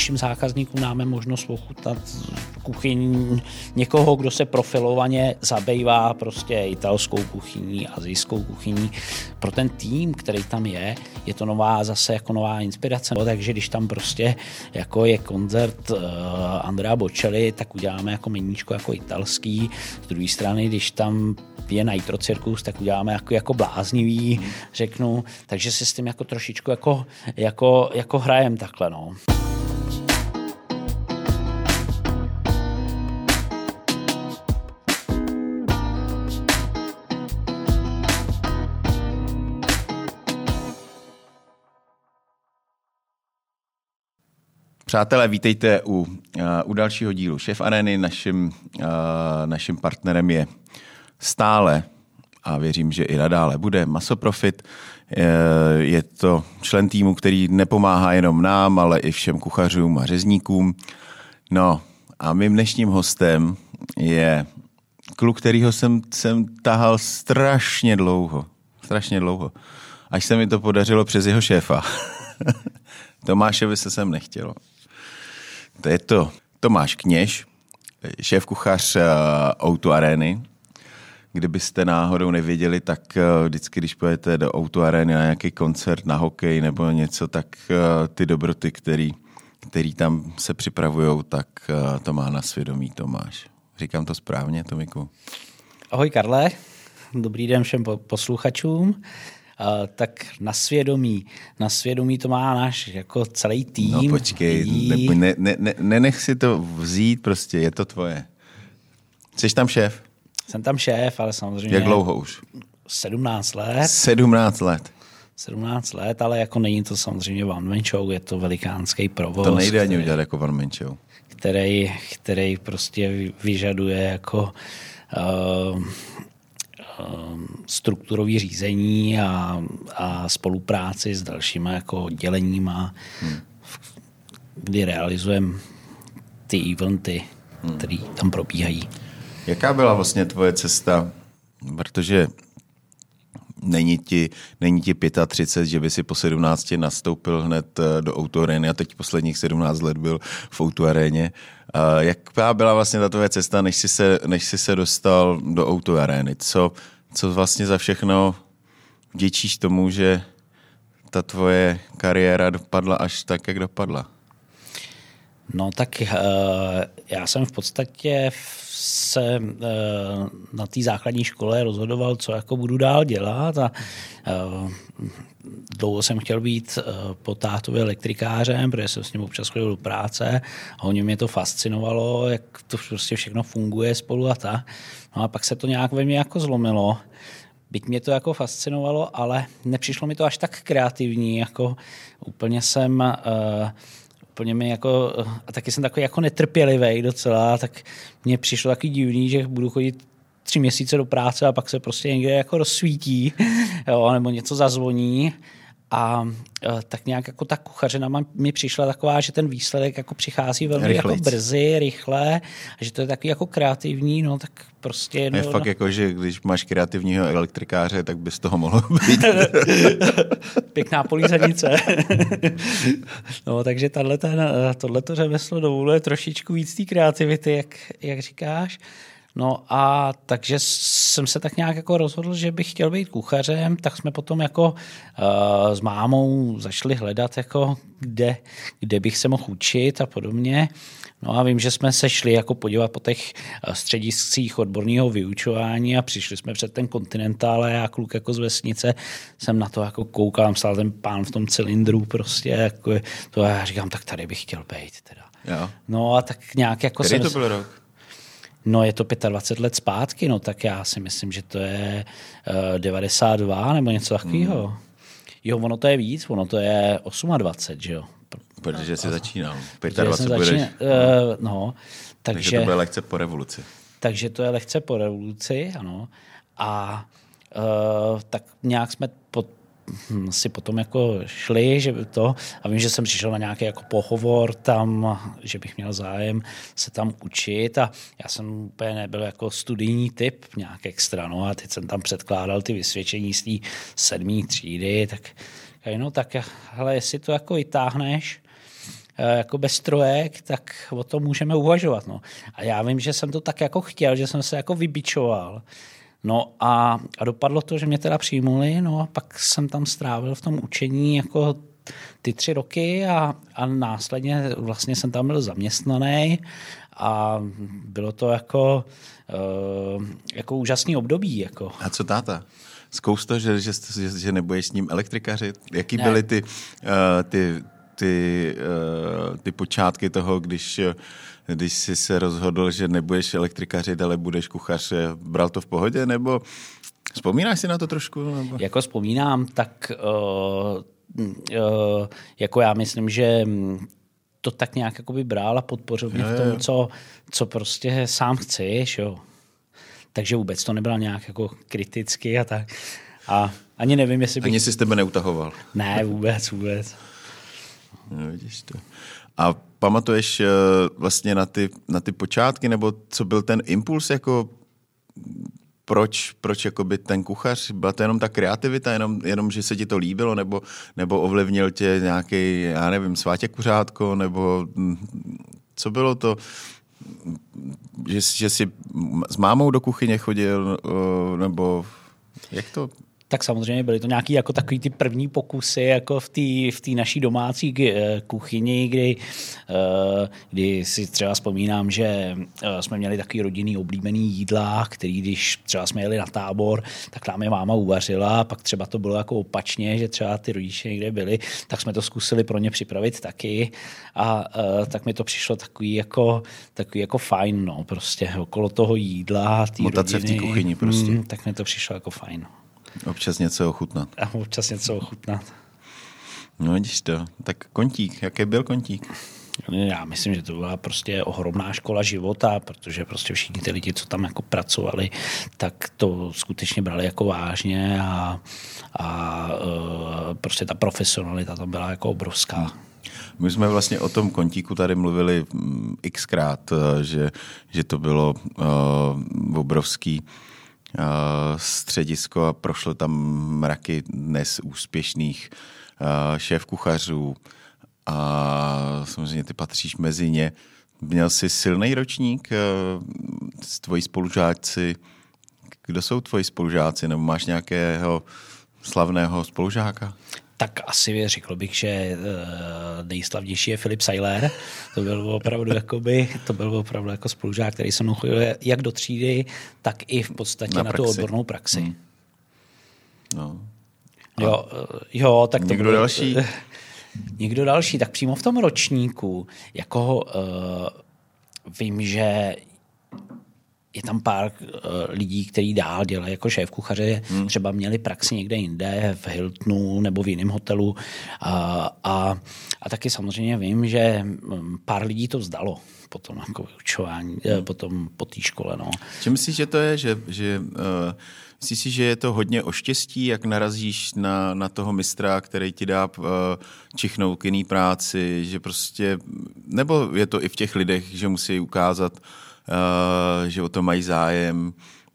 našim zákazníkům dáme možnost ochutnat kuchyň někoho, kdo se profilovaně zabývá prostě italskou kuchyní, azijskou kuchyní. Pro ten tým, který tam je, je to nová zase jako nová inspirace. No, takže když tam prostě jako je koncert uh, Andrea Bocelli, tak uděláme jako meníčko jako italský. Z druhé strany, když tam je Nitro Circus, tak uděláme jako, jako bláznivý, řeknu. Takže si s tím jako trošičku jako, jako, jako hrajem takhle. No. Přátelé, vítejte u, uh, u dalšího dílu Šef Areny. Naším, uh, naším partnerem je stále a věřím, že i nadále bude Masoprofit. Je to člen týmu, který nepomáhá jenom nám, ale i všem kuchařům a řezníkům. No a mým dnešním hostem je kluk, kterýho jsem, jsem tahal strašně dlouho. Strašně dlouho. Až se mi to podařilo přes jeho šéfa. Tomášovi se sem nechtělo. To je to Tomáš Kněž, šéf kuchař uh, Outu Areny. Kdybyste náhodou nevěděli, tak uh, vždycky, když pojete do Outu Areny na nějaký koncert, na hokej nebo něco, tak uh, ty dobroty, který, který tam se připravují, tak to má na svědomí Tomáš. Říkám to správně, Tomiku? Ahoj Karle, dobrý den všem posluchačům tak na svědomí, na svědomí to má náš jako celý tým. No počkej, ne, ne, ne, nenech si to vzít prostě, je to tvoje. Jsi tam šéf? Jsem tam šéf, ale samozřejmě... Jak dlouho už? 17 let. 17 let. 17 let, ale jako není to samozřejmě one man show, je to velikánský provoz. To nejde ani udělat jako one man show. Který, který prostě vyžaduje jako uh, Um, strukturové řízení a, a spolupráci s dalšíma jako odděleníma, hmm. kdy realizujeme ty eventy, hmm. které tam probíhají. Jaká byla vlastně tvoje cesta? Protože není ti, není ti 35, že by si po 17 nastoupil hned eh, do autoarény a teď posledních 17 let byl v autoaréně. Jaká byla vlastně ta tvoje cesta, než jsi se, než jsi se dostal do autoarény? Co, co vlastně za všechno vděčíš tomu, že ta tvoje kariéra dopadla až tak, jak dopadla? No tak uh, já jsem v podstatě se uh, na té základní škole rozhodoval, co jako budu dál dělat a uh, dlouho jsem chtěl být po tátově elektrikářem, protože jsem s ním občas chodil do práce a hodně mě to fascinovalo, jak to prostě všechno funguje spolu a tak. No a pak se to nějak ve mně jako zlomilo. Byť mě to jako fascinovalo, ale nepřišlo mi to až tak kreativní, jako úplně jsem uh, úplně mi jako, a taky jsem takový jako netrpělivý docela, tak mně přišlo taky divný, že budu chodit tři měsíce do práce a pak se prostě někde jako rozsvítí, jo, nebo něco zazvoní a e, tak nějak jako ta kuchařina mi přišla taková, že ten výsledek jako přichází velmi jako brzy, rychle, a že to je takový jako kreativní, no tak prostě... No, je fakt no. jako, že když máš kreativního elektrikáře, tak bys toho mohlo být. Pěkná polízenice. no, takže tohle to řemeslo dovoluje trošičku víc té kreativity, jak, jak říkáš. No a takže jsem se tak nějak jako rozhodl, že bych chtěl být kuchařem, tak jsme potom jako uh, s mámou začali hledat, jako kde, kde bych se mohl učit a podobně. No a vím, že jsme se šli jako podívat po těch eh, střediscích odborného vyučování a přišli jsme před ten kontinentál a já kluk jako z vesnice jsem na to jako koukal, stál ten pán v tom cylindru prostě, jako to a já říkám, tak tady bych chtěl být teda. Jo. No a tak nějak jako Který jsem... to byl rok? No je to 25 let zpátky, no tak já si myslím, že to je uh, eh, 92 nebo něco takového. Hmm. Jo, ono to je víc, ono to je 28, že jo. Protože jsi začínal. 25 budeš. Uh, no, takže, takže to bude lehce po revoluci. Takže to je lehce po revoluci, ano. A uh, tak nějak jsme pod, si potom jako šli, že to, a vím, že jsem přišel na nějaký jako pohovor tam, že bych měl zájem se tam učit a já jsem úplně nebyl jako studijní typ nějak extra, no a teď jsem tam předkládal ty vysvědčení z té sedmé třídy, tak no tak hele, jestli to jako vytáhneš, jako bez trojek, tak o tom můžeme uvažovat. No. A já vím, že jsem to tak jako chtěl, že jsem se jako vybičoval. No a, a dopadlo to, že mě teda přijmuli, no a pak jsem tam strávil v tom učení jako ty tři roky a, a následně vlastně jsem tam byl zaměstnaný a bylo to jako, uh, jako úžasný období. Jako. A co táta? Zkous to, že, že, že, že nebudeš s ním elektrikařit? Jaký ne. byly ty, uh, ty, ty, uh, ty počátky toho, když, když jsi se rozhodl, že nebudeš elektrikařit, ale budeš kuchař? Bral to v pohodě, nebo vzpomínáš si na to trošku? Nebo? Jako vzpomínám, tak uh, uh, jako já myslím, že to tak nějak jakoby brál a podpořil mě v tom, co, co prostě sám chceš. Jo. Takže vůbec to nebylo nějak jako kriticky a tak. A ani nevím, jestli bych... Ani si z tebe neutahoval. Ne, vůbec, vůbec. No, vidíš to. A pamatuješ uh, vlastně na ty, na ty počátky, nebo co byl ten impuls, jako proč, proč jakoby ten kuchař? Byla to jenom ta kreativita, jenom, jenom že se ti to líbilo, nebo, nebo ovlivnil tě nějaký, já nevím, svátě kuřátko, nebo hm, co bylo to? Že, že jsi s mámou do kuchyně chodil, eh, nebo jak to tak samozřejmě byly to nějaký jako takový ty první pokusy jako v té v tý naší domácí eh, kuchyni, kdy, eh, kdy si třeba vzpomínám, že eh, jsme měli takový rodinný oblíbený jídla, který když třeba jsme jeli na tábor, tak nám je máma uvařila, pak třeba to bylo jako opačně, že třeba ty rodiče někde byli, tak jsme to zkusili pro ně připravit taky a tak mi to přišlo takový jako, takový jako fajn, no, prostě okolo toho jídla, té rodiny. v té kuchyni prostě. Mm, tak mi to přišlo jako fajn. Občas něco ochutnat. A občas něco ochutnat. No vidíš to. Tak kontík, jaký byl kontík? Já myslím, že to byla prostě ohromná škola života, protože prostě všichni ty lidi, co tam jako pracovali, tak to skutečně brali jako vážně a, a e, prostě ta profesionalita tam byla jako obrovská. My jsme vlastně o tom kontíku tady mluvili mm, xkrát, e, že, že to bylo uh, obrovský středisko a prošlo tam mraky dnes úspěšných šéf kuchařů a samozřejmě ty patříš mezi ně. Měl jsi silný ročník s tvoji spolužáci. Kdo jsou tvoji spolužáci? Nebo máš nějakého slavného spolužáka? Tak asi řekl bych, že eh, nejslavnější je Filip Seiler. To byl opravdu, jakoby, to byl opravdu jako spolužák, který se mnou chodil jak do třídy, tak i v podstatě na, na tu odbornou praxi. Hmm. No. Jo, eh, jo, tak to Někdo byl, další? Někdo další, tak přímo v tom ročníku, jako uh, vím, že je tam pár uh, lidí, kteří dál dělají jako šéf kuchaře, hmm. třeba měli praxi někde jinde, v Hiltonu nebo v jiném hotelu. A, a, a taky samozřejmě vím, že mm, pár lidí to vzdalo potom jako vyučování, eh, hmm. potom po té škole. No. Či myslíš, že to je, že, že uh, myslíš si, že je to hodně o štěstí, jak narazíš na, na toho mistra, který ti dá uh, čichnout k jiný práci, že prostě, nebo je to i v těch lidech, že musí ukázat, Eh, že o to mají zájem.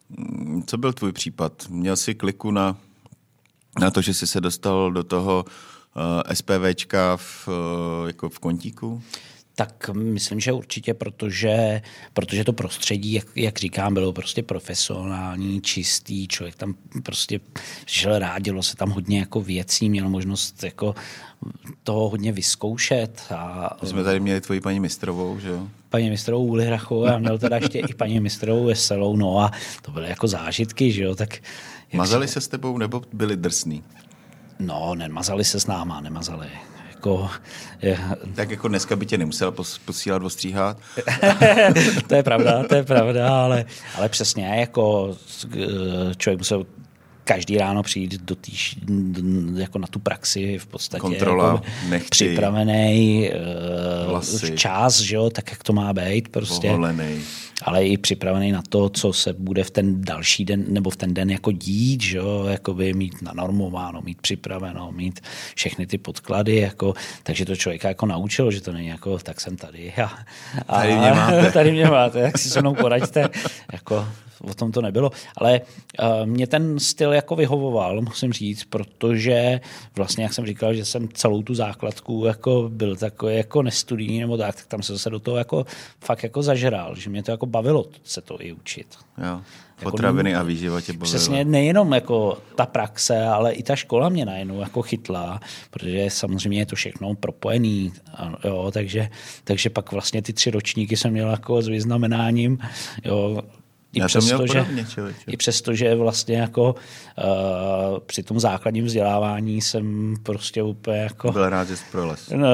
Mm, co byl tvůj případ? Měl jsi kliku na, na to, že jsi se dostal do toho eh, SPVčka v, uh, jako v kontíku? Tak myslím, že určitě, protože, protože to prostředí, jak, jak říkám, bylo prostě profesionální, čistý, člověk tam prostě šel rád, dělo se tam hodně jako věcí, měl možnost jako toho hodně vyzkoušet. A, My jsme tady měli tvoji paní mistrovou, že jo? Paní mistrovou Uli Hrachovou a měl teda ještě i paní mistrovou Veselou, no a to byly jako zážitky, že jo, tak... Mazali se s tebou nebo byli drsný? No, nemazali se s náma, nemazali jako... Je... Tak jako dneska by tě nemusel posílat ostříhat. to je pravda, to je pravda, ale, ale přesně jako člověk musel každý ráno přijít do týž, jako na tu praxi v podstatě Kontrola, jako nechty, připravený uh, čas, že jo, tak jak to má být prostě. Poholený. Ale i připravený na to, co se bude v ten další den nebo v ten den jako dít, že jo, by mít nanormováno, mít připraveno, mít všechny ty podklady, jako, takže to člověka jako naučilo, že to není jako, tak jsem tady a, a tady mě máte. tady mě máte, jak si se mnou poraďte, jako o tom to nebylo. Ale uh, mě ten styl jako vyhovoval, musím říct, protože vlastně, jak jsem říkal, že jsem celou tu základku jako byl takový jako nestudijní nebo tak, tak tam jsem se do toho jako fakt jako zažral, že mě to jako bavilo se to i učit. Jo. Jako Potraviny jako, a výživa tě bavilo. Přesně, nejenom jako ta praxe, ale i ta škola mě najednou jako chytla, protože samozřejmě je to všechno propojený, jo, takže, takže pak vlastně ty tři ročníky jsem měl jako s vyznamenáním, jo, i Já přesto, měl že, I přesto, že vlastně jako uh, při tom základním vzdělávání jsem prostě úplně jako... Byl rád, že jsi prolez. No,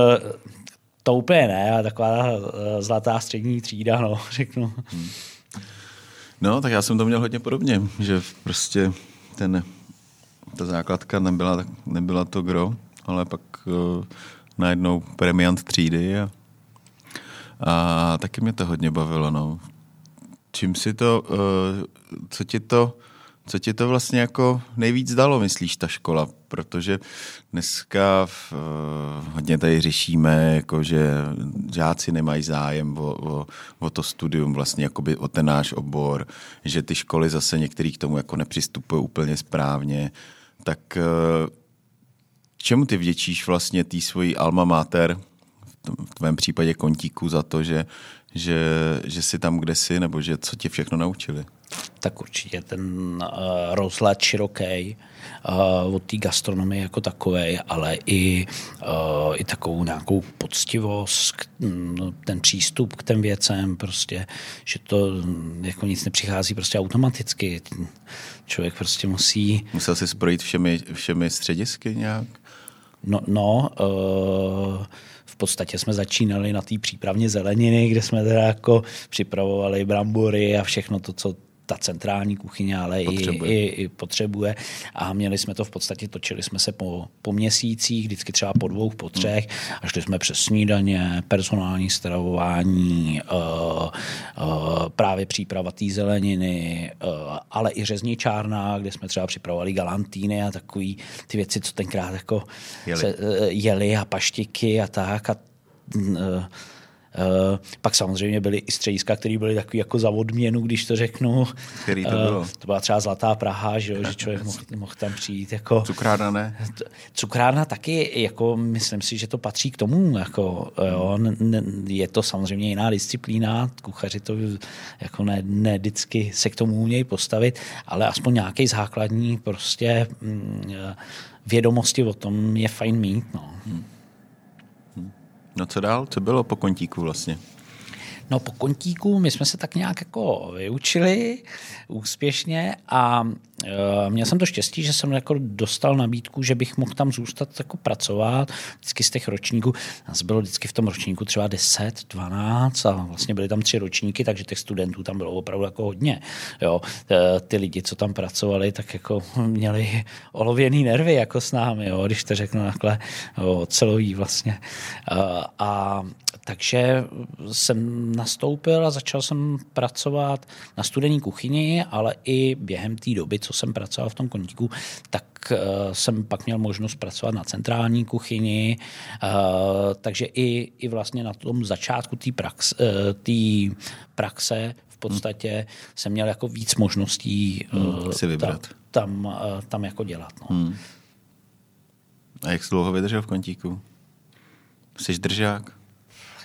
to úplně ne, ale taková uh, zlatá střední třída, no, řeknu. Hmm. No, tak já jsem to měl hodně podobně, že prostě ten, ta základka nebyla, nebyla to gro, ale pak uh, najednou premiant třídy a, a taky mě to hodně bavilo. No. Čím si to, uh, co ti to, co ti to vlastně jako nejvíc dalo, myslíš, ta škola? Protože dneska v, uh, hodně tady řešíme, jako že žáci nemají zájem o, o, o to studium, vlastně jakoby o ten náš obor, že ty školy zase některý k tomu jako nepřistupují úplně správně. Tak uh, čemu ty vděčíš vlastně tý svojí alma mater, v tvém případě kontíku, za to, že, že, že jsi tam, kde jsi, nebo že co tě všechno naučili? Tak určitě ten uh, rozhled široký uh, od té gastronomie jako takové, ale i, uh, i takovou nějakou poctivost, mm, ten přístup k těm věcem, prostě, že to mm, jako nic nepřichází prostě automaticky. Člověk prostě musí... Musel si sprojit všemi, všemi středisky nějak? No, no uh, podstatě jsme začínali na té přípravně zeleniny, kde jsme teda jako připravovali brambory a všechno to, co ta centrální kuchyně, ale potřebuje. I, i, i potřebuje. A měli jsme to v podstatě, točili jsme se po, po měsících, vždycky třeba po dvou, po třech a šli jsme přes snídaně, personální stravování, uh, uh, právě příprava té zeleniny, uh, ale i řezničárna, kde jsme třeba připravovali galantíny a takový ty věci, co tenkrát jako jeli, se, uh, jeli a paštiky a tak. A, uh, Uh, pak samozřejmě byly i střediska, které byly takový jako za odměnu, když to řeknu. Který to eh, bylo? Uh, to byla třeba Zlatá Praha, že, jo, že člověk mohl, mohl tam přijít. Jako, cukrárna ne? Cukrárna taky, jako myslím si, že to patří k tomu. Jako, jo, ne, je to samozřejmě jiná disciplína, kuchaři to jako ne, ne vždycky se k tomu umějí postavit, ale aspoň nějaký základní prostě mm, vědomosti o tom je fajn mít. No. Hmm. No co dál? Co bylo po kontíku vlastně? No po kontíku my jsme se tak nějak jako vyučili úspěšně a měl jsem to štěstí, že jsem jako dostal nabídku, že bych mohl tam zůstat jako pracovat. Vždycky z těch ročníků, nás bylo vždycky v tom ročníku třeba 10, 12 a vlastně byly tam tři ročníky, takže těch studentů tam bylo opravdu jako hodně. Jo, e, ty lidi, co tam pracovali, tak jako měli olověný nervy jako s námi, jo, když to řeknu takhle celový vlastně. E, a takže jsem nastoupil a začal jsem pracovat na studenní kuchyni, ale i během té doby, co jsem pracoval v tom koníku, tak uh, jsem pak měl možnost pracovat na centrální kuchyni, uh, takže i, i vlastně na tom začátku té prax, uh, praxe v podstatě hmm. jsem měl jako víc možností hmm, si vybrat. Tam, tam, tam jako dělat. No. Hmm. A jak jsi dlouho vydržel v kontíku? Jsi držák?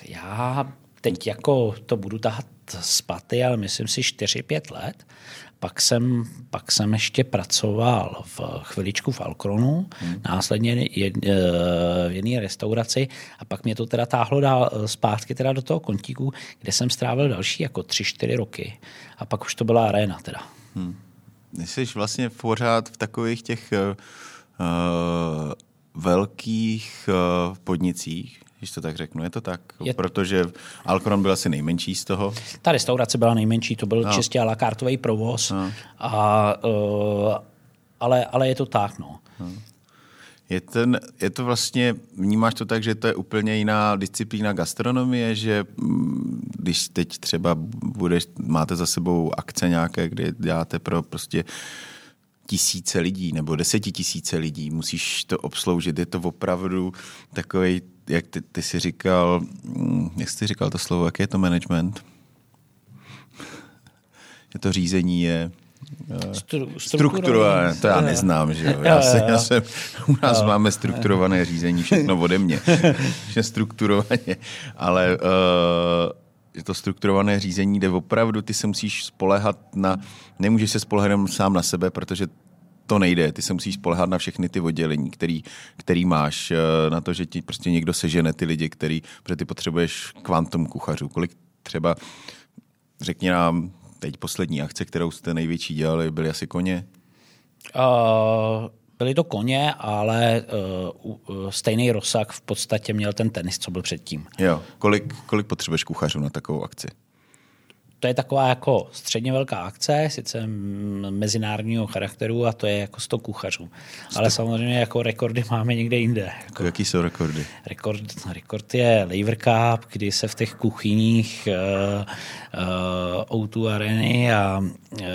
Já teď jako to budu tahat spaty, ale myslím si 4-5 let. Pak jsem, pak jsem ještě pracoval v chviličku v Alkronu, hmm. následně je, e, v jedné restauraci a pak mě to teda táhlo dál zpátky teda do toho kontíku, kde jsem strávil další jako 3-4 roky. A pak už to byla arena teda. Hmm. Jsi vlastně pořád v takových těch uh, velkých uh, podnicích, když to tak řeknu. Je to tak? Je... Protože Alcron byl asi nejmenší z toho. Ta restaurace byla nejmenší, to byl no. čistě la kartový provoz. No. A, uh, ale, ale je to tak, no. no. Je, ten, je to vlastně, vnímáš to tak, že to je úplně jiná disciplína gastronomie, že mm, když teď třeba budeš, máte za sebou akce nějaké, kde děláte pro prostě tisíce lidí nebo desetitisíce lidí, musíš to obsloužit, je to opravdu takový jak ty, ty jsi říkal, mm, jak jsi říkal to slovo, jaký je to management? že to řízení je Stru, strukturované, to já neznám, že jo. Já, se, já jsem, u nás jo. máme strukturované řízení, všechno ode mě, že strukturovaně, ale uh, je to strukturované řízení, kde opravdu ty se musíš spolehat na, nemůžeš se spolehat jenom sám na sebe, protože to nejde. Ty se musíš spolehat na všechny ty oddělení, který, který máš, eh, na to, že ti prostě někdo sežene ty lidi, který, protože ty potřebuješ kvantum kuchařů. Kolik třeba, řekni nám, teď poslední akce, kterou jste největší dělali, byly asi koně? Uh, byly to koně, ale uh, uh, stejný rozsah v podstatě měl ten tenis, co byl předtím. Jo. Kolik, kolik potřebuješ kuchařů na takovou akci? To je taková jako středně velká akce, sice mezinárodního charakteru a to je jako 100 kuchařů. Ale samozřejmě jako rekordy máme někde jinde. Jako Jaký jsou rekordy? Rekord, rekord je Lever Cup, kdy se v těch kuchyních uh, uh, O2 Areny a uh,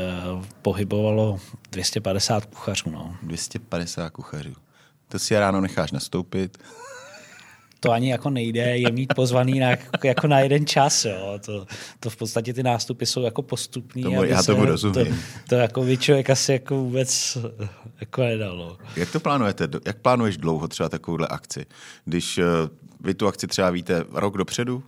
pohybovalo 250 kuchařů. No. 250 kuchařů. To si ráno necháš nastoupit to ani jako nejde, je mít pozvaný na, jako na jeden čas. Jo. To, to v podstatě ty nástupy jsou jako postupný. Tomu, já tomu rozumím. To, to jako by člověk asi jako vůbec jako nedalo. Jak to plánujete? Jak plánuješ dlouho třeba takovouhle akci? Když uh, vy tu akci třeba víte rok dopředu?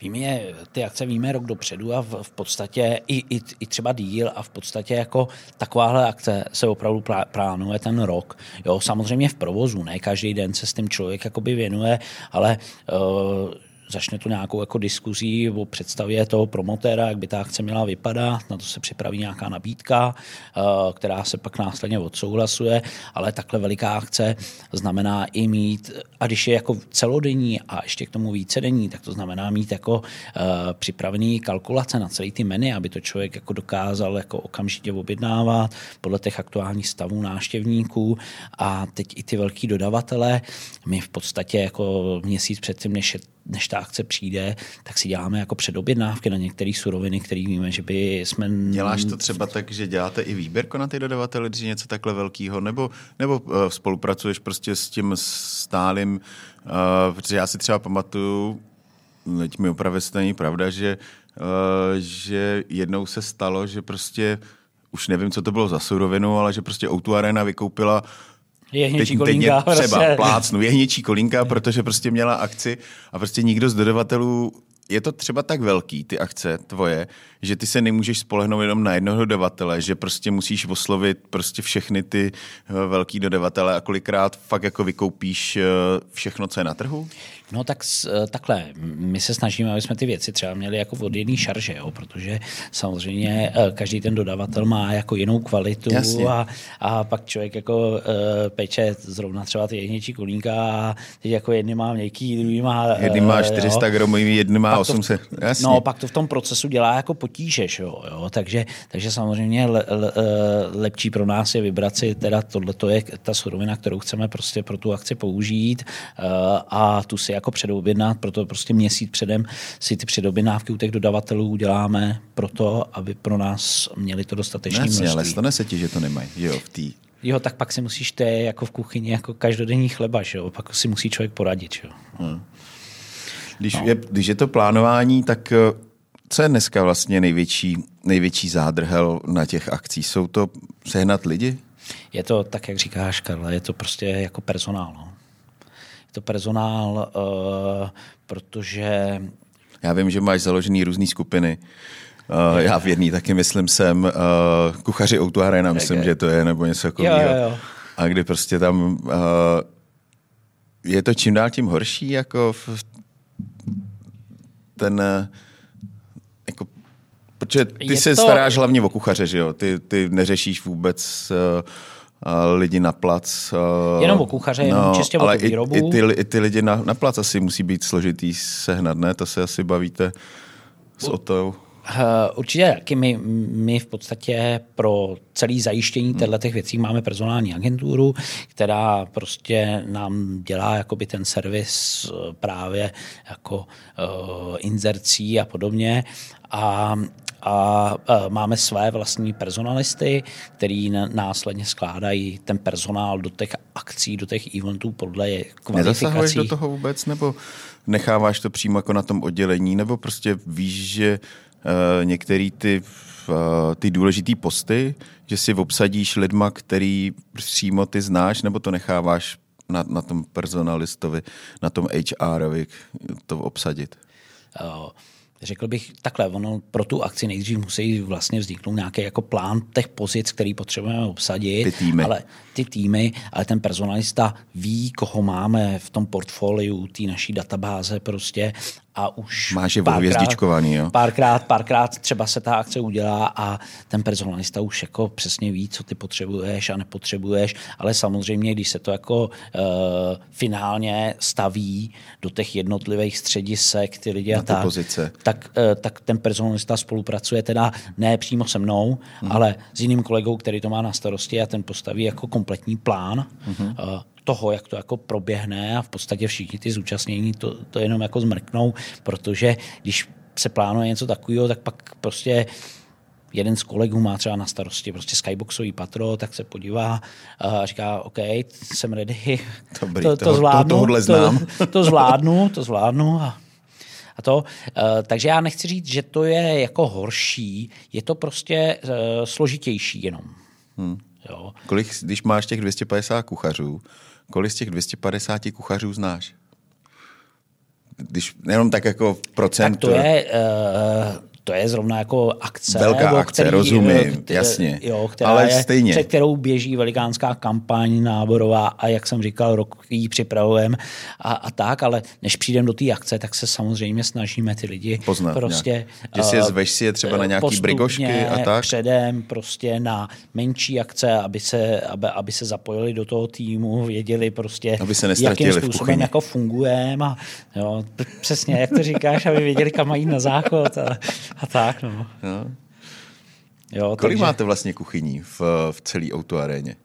Víme ty akce víme rok dopředu a v, v podstatě i, i, i třeba díl a v podstatě jako takováhle akce se opravdu plánuje ten rok. Jo, samozřejmě v provozu, ne každý den se s tím člověk jakoby věnuje, ale uh, začne tu nějakou jako diskuzí o představě toho promotéra, jak by ta akce měla vypadat, na to se připraví nějaká nabídka, eh, která se pak následně odsouhlasuje, ale takhle veliká akce znamená i mít, a když je jako celodenní a ještě k tomu vícedenní, tak to znamená mít jako eh, připravený kalkulace na celý ty meny, aby to člověk jako dokázal jako okamžitě objednávat podle těch aktuálních stavů návštěvníků. A teď i ty velký dodavatele, my v podstatě jako měsíc předtím, než než ta akce přijde, tak si děláme jako předobjednávky na některé suroviny, které víme, že by jsme... Děláš to třeba tak, že děláte i výběrko na ty dodavatele, když je něco takhle velkého, nebo, nebo uh, spolupracuješ prostě s tím stálým, uh, protože já si třeba pamatuju, teď mi opravdu není pravda, že, uh, že jednou se stalo, že prostě už nevím, co to bylo za surovinu, ale že prostě Outu Arena vykoupila Jehněčí teď, kolinka. Teď třeba prostě. plácnu, jehněčí kolinka, protože prostě měla akci a prostě nikdo z dodavatelů je to třeba tak velký, ty akce tvoje, že ty se nemůžeš spolehnout jenom na jednoho dodavatele, že prostě musíš oslovit prostě všechny ty eh, velký dodavatele a kolikrát fakt jako vykoupíš eh, všechno, co je na trhu? No tak eh, takhle, my se snažíme, aby jsme ty věci třeba měli jako od jedné šarže, jo, protože samozřejmě každý ten dodavatel má jako jinou kvalitu a, a pak člověk jako uh, peče zrovna třeba ty jedničí kolínka a teď jako jedny má měkký, druhý má... Jedný má 400 gramů, jedný má 800, jasně. No, pak to v tom procesu dělá jako potíže, jo, jo? Takže, takže samozřejmě le, le, eh, lepší pro nás je vybrat si teda tohle je ta surovina, kterou chceme prostě pro tu akci použít uh, a tu si jako předobjednat, proto prostě měsíc předem si ty předobjednávky u těch dodavatelů uděláme proto, aby pro nás měli to dostatečné množství. ale stane se ti, že to nemají, jo, v té Jo, tak pak si musíš, to je jako v kuchyni, jako každodenní chleba, že jo? pak si musí člověk poradit. Že jo? Hmm. Když, no. je, když je to plánování, tak eh, co je dneska vlastně největší, největší zádrhel na těch akcích? Jsou to sehnat lidi? Je to tak, jak říkáš, Karla, je to prostě jako personál. No. Je to personál, uh, protože... Já vím, že máš založený různé skupiny. Uh, já v jedné taky myslím jsem uh, kuchaři Outu Arena, myslím, že to je, nebo něco takového. A kdy prostě tam uh, je to čím dál tím horší, jako v ten jako, protože ty je se to... staráš hlavně o kuchaře, že jo? Ty, ty neřešíš vůbec uh, lidi na plac. Uh, jenom o kuchaře, no, jenom čistě ale o výrobu. I, i, ty, i ty lidi na, na plac asi musí být složitý sehnat, ne? To se asi bavíte s Otou. Eh, určitě taky my, my v podstatě pro celý zajištění hmm. těch věcí máme personální agenturu, která prostě nám dělá jakoby ten servis právě jako uh, inzercí a podobně a a máme své vlastní personalisty, který následně skládají ten personál do těch akcí, do těch eventů podle kvalifikací. Nezasahuješ do toho vůbec, nebo necháváš to přímo jako na tom oddělení, nebo prostě víš, že uh, některé ty, uh, ty důležité posty, že si obsadíš lidma, který přímo ty znáš, nebo to necháváš na, na tom personalistovi, na tom HRovi to obsadit? Uh Řekl bych takhle, ono pro tu akci nejdřív musí vlastně vzniknout nějaký jako plán těch pozic, který potřebujeme obsadit. Ty týmy. Ale ty týmy, ale ten personalista ví, koho máme v tom portfoliu, té naší databáze prostě a už Máš je párkrát, jo? Párkrát, párkrát třeba se ta akce udělá a ten personalista už jako přesně ví, co ty potřebuješ a nepotřebuješ, ale samozřejmě, když se to jako uh, finálně staví do těch jednotlivých středisek, ty lidi a tak, pozice. Tak, uh, tak ten personalista spolupracuje teda ne přímo se mnou, hmm. ale s jiným kolegou, který to má na starosti a ten postaví jako kompletní plán. Hmm. Uh, toho, jak to jako proběhne a v podstatě všichni ty zúčastnění to, to jenom jako zmrknou, protože když se plánuje něco takového, tak pak prostě jeden z kolegů má třeba na starosti prostě skyboxový patro, tak se podívá a říká, OK, jsem ready, Dobrý, to, to, toho, zvládnu, to, znám. To, to zvládnu, to zvládnu a, a to. Uh, takže já nechci říct, že to je jako horší, je to prostě uh, složitější jenom. Hmm. Jo. Kolik, když máš těch 250 kuchařů, kolik z těch 250 kuchařů znáš? Když jenom tak jako procent. Tak to je, uh, to je zrovna jako akce. Velká akce, který, rozumím, který, jasně. Jo, která Ale je, stejně. Před kterou běží velikánská kampaň náborová a jak jsem říkal, rok ji připravujeme a, a tak, ale než přijdeme do té akce, tak se samozřejmě snažíme ty lidi Poznat, prostě... Že si je zveš si je třeba na nějaký brigošky a tak? předem prostě na menší akce, aby se, aby, aby se zapojili do toho týmu, věděli prostě, aby se jakým způsobem jako fungujeme a jo, přesně, jak to říkáš, aby věděli, kam mají na záchod a, a tak, no. Jo. Jo, Kolik takže... máte vlastně kuchyní v, v celé autoaréně?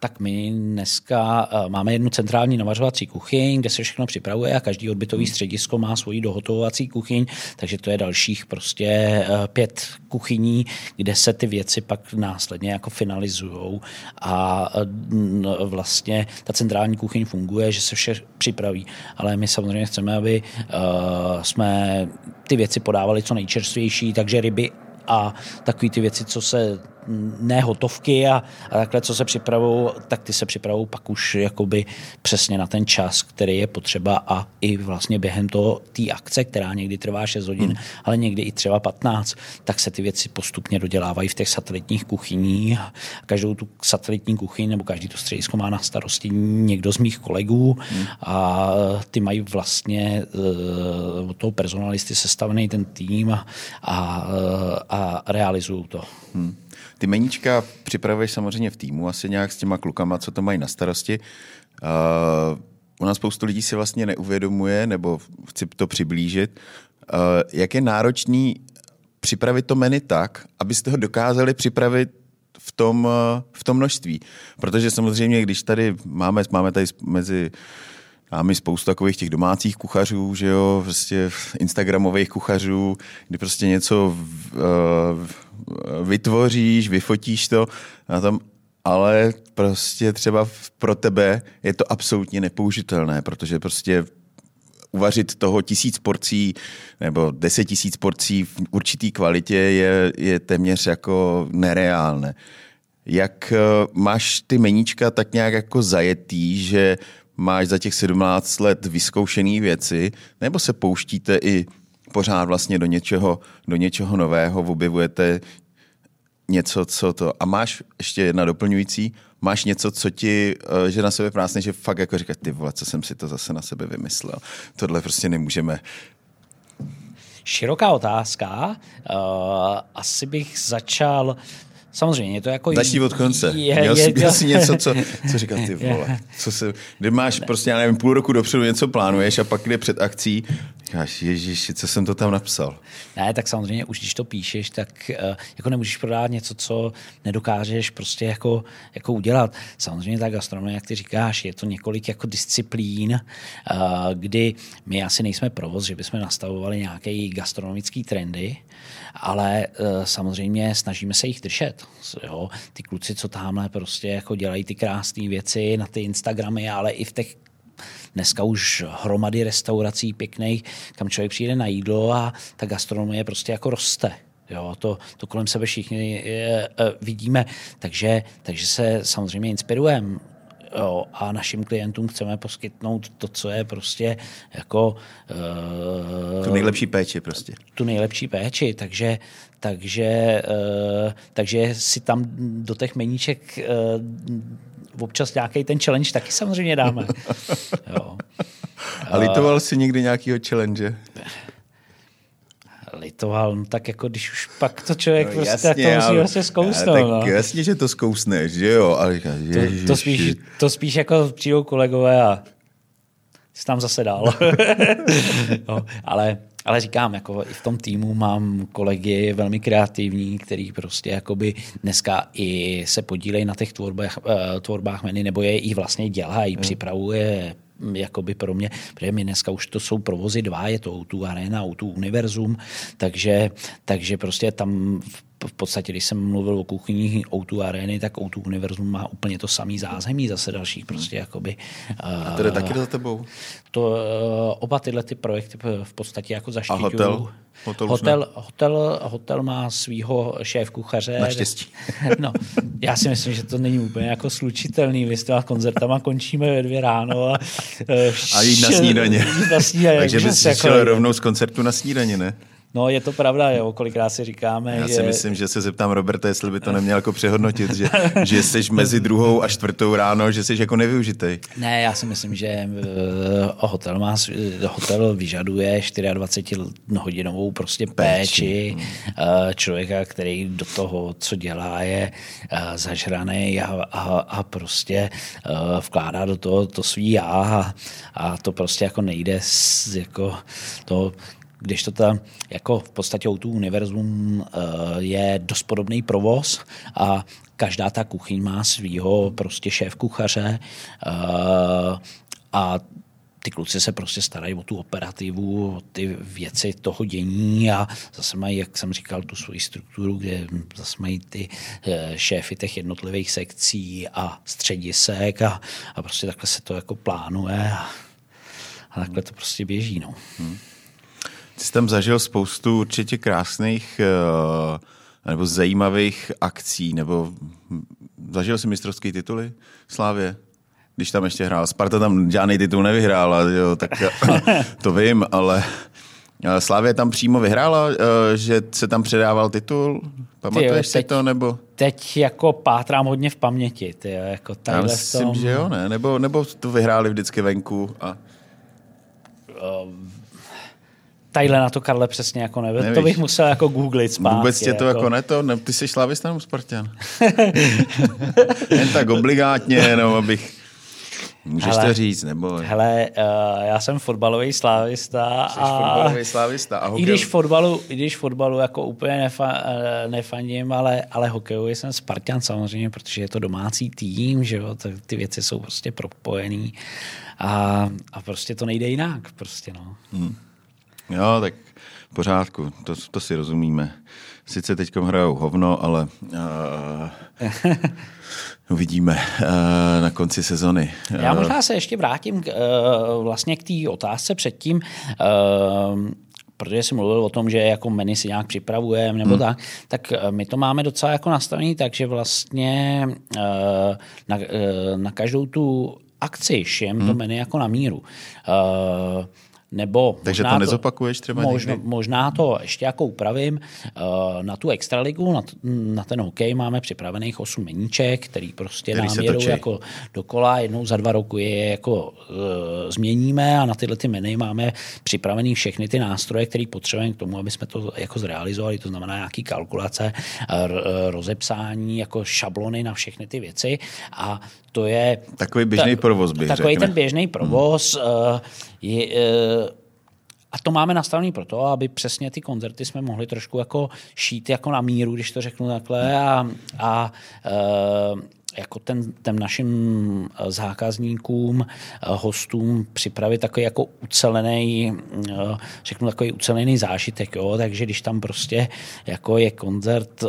Tak my dneska uh, máme jednu centrální navařovací kuchyň, kde se všechno připravuje a každý odbytový hmm. středisko má svoji dohotovací kuchyň, takže to je dalších prostě uh, pět kuchyní, kde se ty věci pak následně jako finalizují a uh, vlastně ta centrální kuchyň funguje, že se vše připraví, ale my samozřejmě chceme, aby jsme ty věci podávali co nejčerstvější, takže ryby a takové ty věci, co se ne hotovky a, a takhle, co se připravují, tak ty se připravují pak už jakoby přesně na ten čas, který je potřeba a i vlastně během toho té akce, která někdy trvá 6 hodin, hmm. ale někdy i třeba 15, tak se ty věci postupně dodělávají v těch satelitních kuchyních. Každou tu satelitní kuchyň nebo každý to středisko má na starosti někdo z mých kolegů hmm. a ty mají vlastně uh, od toho personalisty sestavený ten tým a, a, a realizují to. Hmm. Ty meníčka připravuješ samozřejmě v týmu, asi nějak s těma klukama, co to mají na starosti. Uh, u nás spoustu lidí si vlastně neuvědomuje, nebo chci to přiblížit, uh, jak je náročný připravit to menu tak, abyste ho dokázali připravit v tom, v tom množství. Protože samozřejmě, když tady máme, máme tady mezi Máme spoustu takových těch domácích kuchařů, že jo, prostě instagramových kuchařů, kdy prostě něco vytvoříš, vyfotíš to na tom, ale prostě třeba pro tebe je to absolutně nepoužitelné, protože prostě uvařit toho tisíc porcí nebo deset tisíc porcí v určitý kvalitě je, je téměř jako nereálné. Jak eh, máš ty meníčka tak nějak jako zajetý, že máš za těch 17 let vyzkoušené věci, nebo se pouštíte i pořád vlastně do něčeho, do něčeho nového, objevujete něco, co to... A máš ještě jedna doplňující, máš něco, co ti, eh, že na sebe prásne, že fakt jako říkat, ty vole, co jsem si to zase na sebe vymyslel. Tohle prostě nemůžeme Široká otázka. Uh, asi bych začal Samozřejmě, to jako... Začni od konce. Je, měl, je, jsi, měl jsi něco, co, co říkat ty vole. Co se, kdy máš prostě, já nevím, půl roku dopředu něco plánuješ a pak jde před akcí, říkáš, ježiši, co jsem to tam napsal. Ne, tak samozřejmě už když to píšeš, tak uh, jako nemůžeš prodávat něco, co nedokážeš prostě jako, jako udělat. Samozřejmě ta gastronomie, jak ty říkáš, je to několik jako disciplín, uh, kdy my asi nejsme provoz, že bychom nastavovali nějaké gastronomické trendy, ale uh, samozřejmě snažíme se jich držet. Jo? Ty kluci, co tamhle prostě jako dělají ty krásné věci na ty Instagramy, ale i v těch dneska už hromady restaurací pěkných, kam člověk přijde na jídlo a ta gastronomie prostě jako roste. Jo, to, to kolem sebe všichni je, je, vidíme, takže, takže se samozřejmě inspirujeme. Jo, a našim klientům chceme poskytnout to, co je prostě jako... Uh, tu nejlepší péči prostě. Tu nejlepší péči, takže, takže, uh, takže si tam do těch meníček uh, občas nějaký ten challenge taky samozřejmě dáme. jo. A litoval jsi někdy nějakýho challenge? Litoval, no tak jako když už pak to člověk no, prostě jasně, tak to musí vlastně zkousnout. Tak no. jasně, že to zkousneš, že jo? Ale to, to, spíš, to spíš jako přijdou kolegové a jsi tam zase dál. no, ale, ale říkám, jako i v tom týmu mám kolegy velmi kreativní, který prostě jakoby dneska i se podílejí na těch tvorbách, uh, tvorbách menu, nebo je i vlastně dělají, hmm. připravuje jakoby pro mě, protože my dneska už to jsou provozy dva, je to O2 Arena, O2 Univerzum, takže, takže prostě tam v podstatě, když jsem mluvil o kuchyni O2 Areny, tak O2 Univerzum má úplně to samý zázemí zase dalších prostě jakoby. A to jde taky za tebou? To, eh, oba tyhle ty projekty v podstatě jako zaštiťují. A hotel? Hotel, hotel, hotel, hotel má svého šéf kuchaře. Naštěstí. No, já si myslím, že to není úplně jako slučitelný. Vy s těma koncertama končíme ve dvě ráno a, eh, a jít na snídaně. Jít na snídaně Takže bys jako... rovnou z koncertu na snídaně, ne? No, je to pravda, jo, kolikrát si říkáme. Já že... si myslím, že se zeptám Roberta, jestli by to neměl jako přehodnotit, že, že jsi mezi druhou a čtvrtou ráno, že jsi jako nevyužitej. Ne, já si myslím, že uh, hotel, má, hotel vyžaduje 24-hodinovou prostě péči. péči. Uh, člověka, který do toho, co dělá, je uh, zažraný a, a, a prostě uh, vkládá do toho to svý já a, a to prostě jako nejde z, jako to když to ta, jako v podstatě tu univerzum eh, je dost podobný provoz a každá ta kuchyň má svýho prostě šéf kuchaře eh, a ty kluci se prostě starají o tu operativu, o ty věci toho dění a zase mají, jak jsem říkal, tu svoji strukturu, kde zase mají ty eh, šéfy těch jednotlivých sekcí a středisek a, a prostě takhle se to jako plánuje a, a takhle to prostě běží. No. Hmm. Ty jsi tam zažil spoustu určitě krásných uh, nebo zajímavých akcí, nebo zažil jsi mistrovské tituly Slávě? Když tam ještě hrál. Sparta tam žádný titul nevyhrála, jo, tak to vím, ale eh, Slávě tam přímo vyhrála, eh, že se tam předával titul? Pamatuješ ty, si to, nebo? Teď jako pátrám hodně v paměti. Ty, jako Já myslím, tom... že jo, ne? Nebo, nebo to vyhráli vždycky venku a... Tadyhle na to, Karle, přesně jako. Nevíš. To bych musel jako googlit zpátky. Vůbec tě to jako, jako ne to, ne, ty jsi slavista nebo Spartan? Jen tak obligátně, jenom abych... Můžeš hele, to říct, nebo... Hele, uh, já jsem fotbalový slávista. Jsi a fotbalový slávista. A hokej... I když fotbalu, i když fotbalu jako úplně nefa, uh, nefandím, ale, ale hokeju jsem Spartan samozřejmě, protože je to domácí tým, že jo, tak ty věci jsou prostě propojený a, a prostě to nejde jinak, prostě no. Hmm. Jo, tak v pořádku, to, to si rozumíme. Sice teď hrajou hovno, ale uh, uvidíme uh, na konci sezony. Já možná se ještě vrátím k, uh, vlastně k té otázce předtím. Uh, protože jsem mluvil o tom, že jako menu si nějak připravujeme nebo hmm. tak, tak my to máme docela jako nastavený, takže vlastně na, na každou tu akci šijem hmm. to menu jako na míru. Nebo Takže to nezopakuješ třeba možno, Možná to ještě jako upravím. Eh, na tu extraligu, na, na ten hokej máme připravených 8 meníček, který prostě který nám jedou jako dokola. Jednou za dva roky je jako uh, změníme a na tyhle ty meny máme připravený všechny ty nástroje, které potřebujeme k tomu, aby jsme to jako zrealizovali. To znamená nějaký kalkulace, r, rozepsání, jako šablony na všechny ty věci. A to je... Takový běžný ta, provoz, bych Takový řekne. ten běžný provoz. Hmm. Je, je, a to máme nastavený proto, aby přesně ty koncerty jsme mohli trošku jako šít jako na míru, když to řeknu takhle. A, a jako ten, ten našim eh, zákazníkům, eh, hostům připravit takový jako ucelený, eh, řeknu takový ucelený zážitek, jo? takže když tam prostě jako je koncert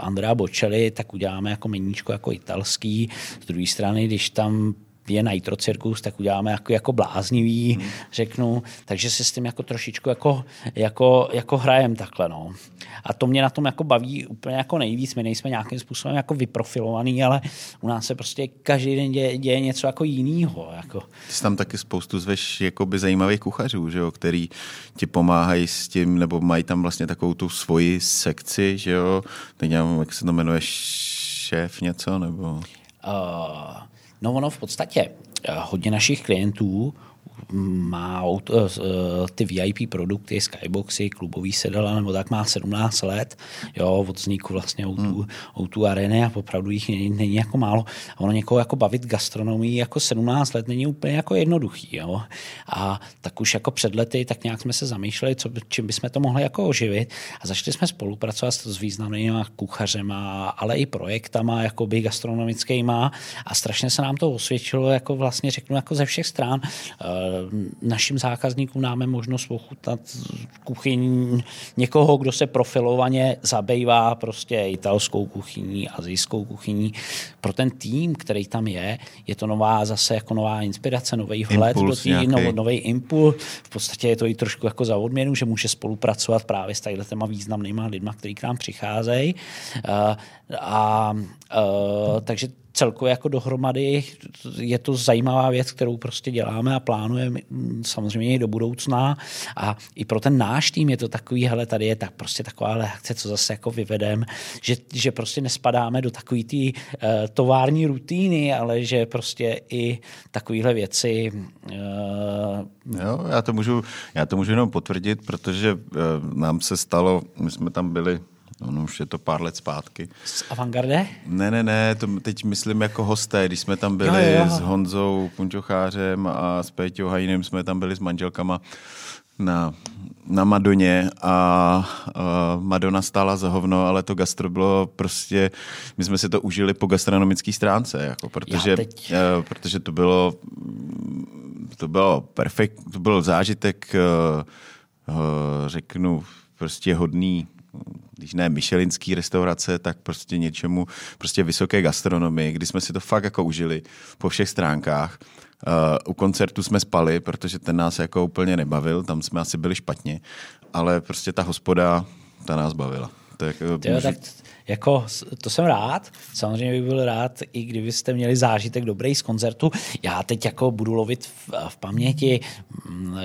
Andrea Bocelli, tak uděláme jako meníčko jako italský. Z druhé strany, když tam je Nitro Circus, tak uděláme jako, jako bláznivý, hmm. řeknu, takže si s tím jako trošičku jako, jako, jako hrajem takhle, no. A to mě na tom jako baví úplně jako nejvíc, my nejsme nějakým způsobem jako vyprofilovaný, ale u nás se prostě každý den děje, děje něco jako jinýho. Jako. Ty jsi tam taky spoustu zveš jakoby zajímavých kuchařů, že jo, který ti pomáhají s tím, nebo mají tam vlastně takovou tu svoji sekci, že jo, teď nevím, jak se to jmenuje, šéf něco, nebo... Uh, no ono v podstatě uh, hodně našich klientů má eh, eh, ty VIP produkty, skyboxy, klubový sedala nebo tak má 17 let, jo, od vzniku vlastně o tu, hmm. tu areny a opravdu jich není, není jako málo. A ono někoho jako bavit gastronomii jako 17 let není úplně jako jednoduchý, jo. A tak už jako před lety tak nějak jsme se zamýšleli, co, čím bychom to mohli jako oživit a začali jsme spolupracovat s významnými kuchařema, ale i projektama jakoby gastronomickýma a strašně se nám to osvědčilo, jako vlastně řeknu, jako ze všech stran. Uh, našim zákazníkům dáme možnost ochutnat kuchyň někoho, kdo se profilovaně zabývá prostě italskou kuchyní, azijskou kuchyní. Pro ten tým, který tam je, je to nová zase jako nová inspirace, nový vhled do tý, no, nový impuls. V podstatě je to i trošku jako za odměnu, že může spolupracovat právě s těma významnýma lidma, kteří k nám přicházejí. Uh, a uh, takže celkově jako dohromady je to zajímavá věc, kterou prostě děláme a plánujeme mm, samozřejmě i do budoucna. A i pro ten náš tým je to takový, hele, tady je tak prostě taková akce, co zase jako vyvedem, že, že prostě nespadáme do takové té uh, tovární rutiny, ale že prostě i takovéhle věci uh, Jo, já to můžu, já to můžu jenom potvrdit, protože uh, nám se stalo, my jsme tam byli No, už je to pár let zpátky. Z Avantgarde? Ne, ne, ne, to teď myslím jako hosté, když jsme tam byli jo, jo. s Honzou Punčochářem a s Péťou Hajinem, jsme tam byli s manželkama na, na Madoně a, a Madonna stála za hovno, ale to gastro bylo prostě, my jsme si to užili po gastronomické stránce, jako, protože, teď... uh, protože to bylo to bylo perfekt, to byl zážitek, uh, uh, řeknu, prostě hodný když ne Michelinský restaurace, tak prostě něčemu, prostě vysoké gastronomii, kdy jsme si to fakt jako užili po všech stránkách. Uh, u koncertu jsme spali, protože ten nás jako úplně nebavil, tam jsme asi byli špatně, ale prostě ta hospoda, ta nás bavila. Tak, Tyjo, můžu... tak jako, to jsem rád. Samozřejmě bych byl rád, i kdybyste měli zážitek dobrý z koncertu. Já teď jako budu lovit v, v paměti, mm,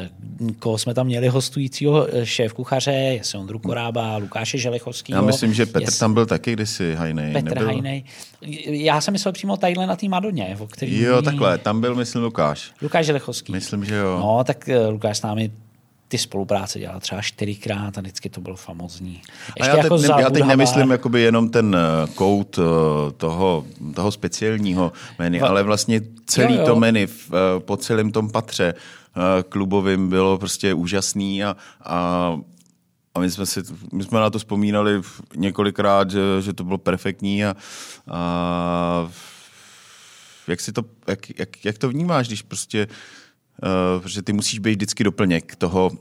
koho jsme tam měli hostujícího eh, šéf kuchaře, jestli Ondru Korába, Lukáše Želechovský. Já myslím, že Petr jestli... tam byl taky kdysi, Hajnej. Petr nebyl? Hajnej. Já jsem myslel přímo tadyhle na té Madoně. O který... Jo, takhle, tam byl, myslím, Lukáš. Lukáš Želechovský. Myslím, že jo. No, tak eh, Lukáš s námi ty spolupráce dělal třeba čtyřikrát a vždycky to bylo famozní. Ještě a já, jako teď, ne, já teď nemyslím jakoby jenom ten eh, kout eh, toho, toho speciálního menu, ale vlastně celý jo, jo. to menu v, eh, po celém tom patře klubovým bylo prostě úžasný a, a a my jsme, si, my jsme na to vzpomínali několikrát, že, že to bylo perfektní a, a jak, si to, jak, jak, jak to vnímáš, když prostě Uh, protože ty musíš být vždycky doplněk toho,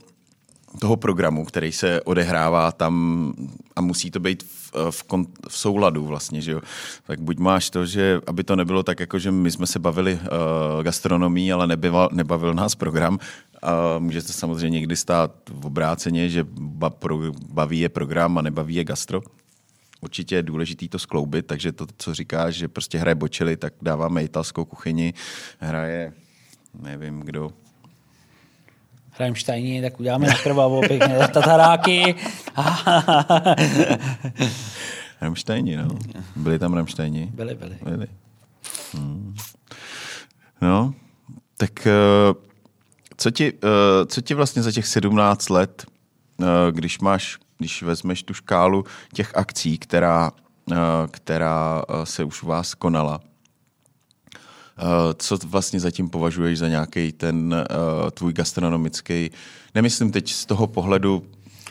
toho programu, který se odehrává tam a musí to být v, eh, v, kon, v souladu vlastně, že jo. Tak buď máš to, že aby to nebylo tak, jako že my jsme se bavili uh, gastronomí, ale nebyval, nebavil nás program. A může se samozřejmě někdy stát v obráceně, že baví je program a nebaví je gastro. Určitě je důležité to skloubit, takže to, co říkáš, že prostě hraje bočely, tak dáváme italskou kuchyni, hraje nevím kdo. Rammsteini, tak uděláme na krvavo pěkně tataráky. Rammsteini, no. Byli tam Rammsteini? Byli, byli. byli. Hmm. No, tak eh, co ti, eh, co ti vlastně za těch 17 let, eh, když máš, když vezmeš tu škálu těch akcí, která, která se už u vás konala, co vlastně zatím považuješ za nějaký ten uh, tvůj gastronomický, nemyslím teď z toho pohledu,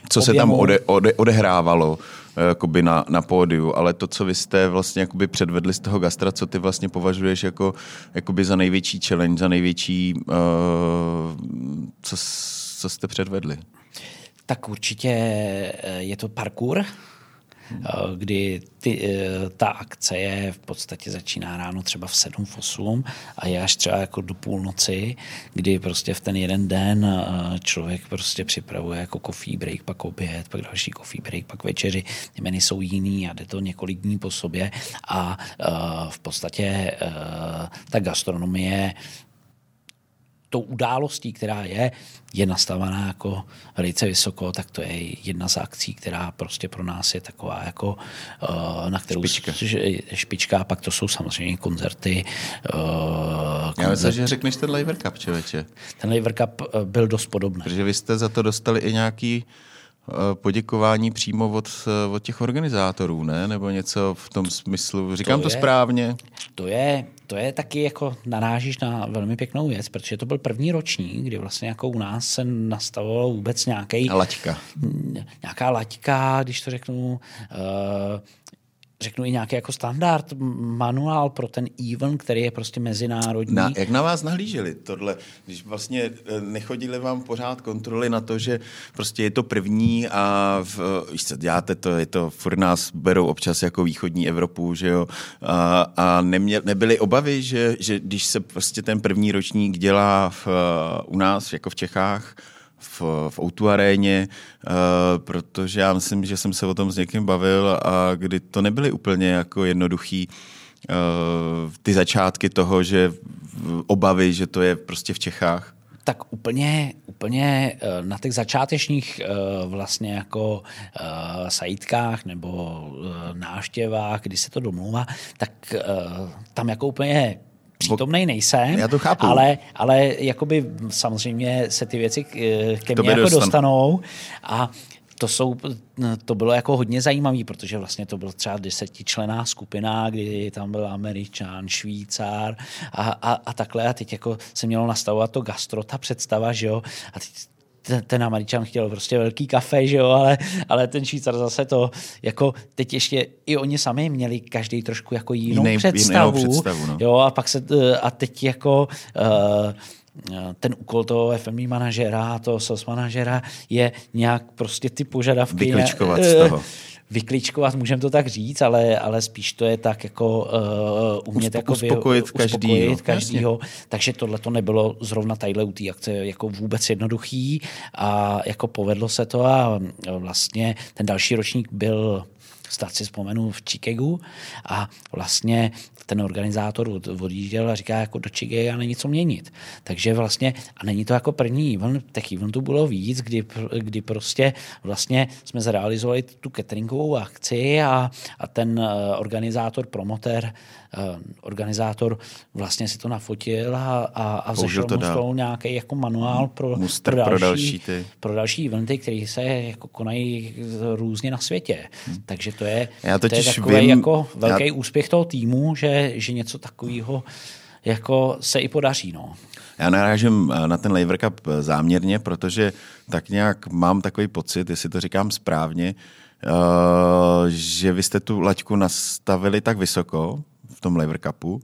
co Objemu. se tam ode, ode, odehrávalo uh, jakoby na, na pódiu, ale to, co vy jste vlastně jakoby předvedli z toho gastra, co ty vlastně považuješ jako jakoby za největší challenge, za největší, uh, co, co jste předvedli? Tak určitě je to parkour, kdy ty, ta akce je v podstatě začíná ráno třeba v 7, v 8 a je až třeba jako do půlnoci, kdy prostě v ten jeden den člověk prostě připravuje jako coffee break, pak oběd, pak další coffee break, pak večeři. Ty meny jsou jiný a jde to několik dní po sobě a v podstatě ta gastronomie tou událostí, která je, je nastavená jako velice vysoko, tak to je jedna z akcí, která prostě pro nás je taková jako, uh, na kterou špička. špička, a pak to jsou samozřejmě koncerty. Uh, koncert. Já myslím, že řekneš ten Lever Cup, člověče. Ten Lever Cup uh, byl dost podobný. Protože vy jste za to dostali i nějaký poděkování přímo od, od těch organizátorů, ne? Nebo něco v tom smyslu. Říkám to, to je, správně? To je, to je taky jako narážíš na velmi pěknou věc, protože to byl první ročník, kdy vlastně jako u nás se nastavovalo vůbec nějaký... Laťka. Nějaká laťka, když to řeknu, uh, řeknu i nějaký jako standard manuál pro ten event, který je prostě mezinárodní. Na, jak na vás nahlíželi tohle, když vlastně eh, nechodili vám pořád kontroly na to, že prostě je to první a v, víš co, děláte to, je to, furt nás berou občas jako východní Evropu, že jo, a, a nemě, nebyly obavy, že, že když se prostě ten první ročník dělá v, u nás, jako v Čechách, v, v Outu aréně, uh, protože já myslím, že jsem se o tom s někým bavil a kdy to nebyly úplně jako jednoduchý uh, ty začátky toho, že obavy, že to je prostě v Čechách. Tak úplně, úplně eh, na těch začátečních vlastně jako sajtkách nebo náštěvách, kdy se to domluvá, tak tam jako úplně přítomnej nejsem, Já to chápu. ale, ale jakoby samozřejmě se ty věci ke mně jako dostan. dostanou a to, jsou, to bylo jako hodně zajímavé, protože vlastně to byla třeba desetičlená skupina, kdy tam byl Američan, Švýcar a, a, a takhle a teď jako se mělo nastavovat to gastro, ta představa, že jo, a teď ten, ten Američan chtěl prostě velký kafe, že jo, ale, ale ten Švýcar zase to, jako teď ještě i oni sami měli každý trošku jako jinou Jiný, představu, představu no. jo, a pak se, a teď jako uh, ten úkol toho FMI manažera, toho sales manažera je nějak prostě ty požadavky... Vykličkovat z toho vykličkovat, můžeme to tak říct, ale, ale spíš to je tak jako uh, umět Uspo, jako uspokojit, vy, každýho. každýho. Takže tohle to nebylo zrovna tadyhle u té akce jako vůbec jednoduchý a jako povedlo se to a vlastně ten další ročník byl snad si vzpomenu v Chicagu a vlastně ten organizátor odjížděl a říká, jako do Chicago není co měnit. Takže vlastně, a není to jako první event, těch eventů bylo víc, kdy, kdy prostě vlastně jsme zrealizovali tu cateringovou akci a, a ten eh, organizátor, promoter Eh, organizátor vlastně si to nafotil a, a, a vzešel to mu nějaký jako manuál pro, pro, další, pro, další ty. pro další eventy, které se jako konají různě na světě. Hmm. Takže to je, já to je takový vím, jako velký já... úspěch toho týmu, že, že něco takového jako se i podaří. No. Já narážím eh, na ten Lever Cup eh, záměrně, protože tak nějak mám takový pocit, jestli to říkám správně, že vy jste tu laťku nastavili tak vysoko, v tom Lever Cupu,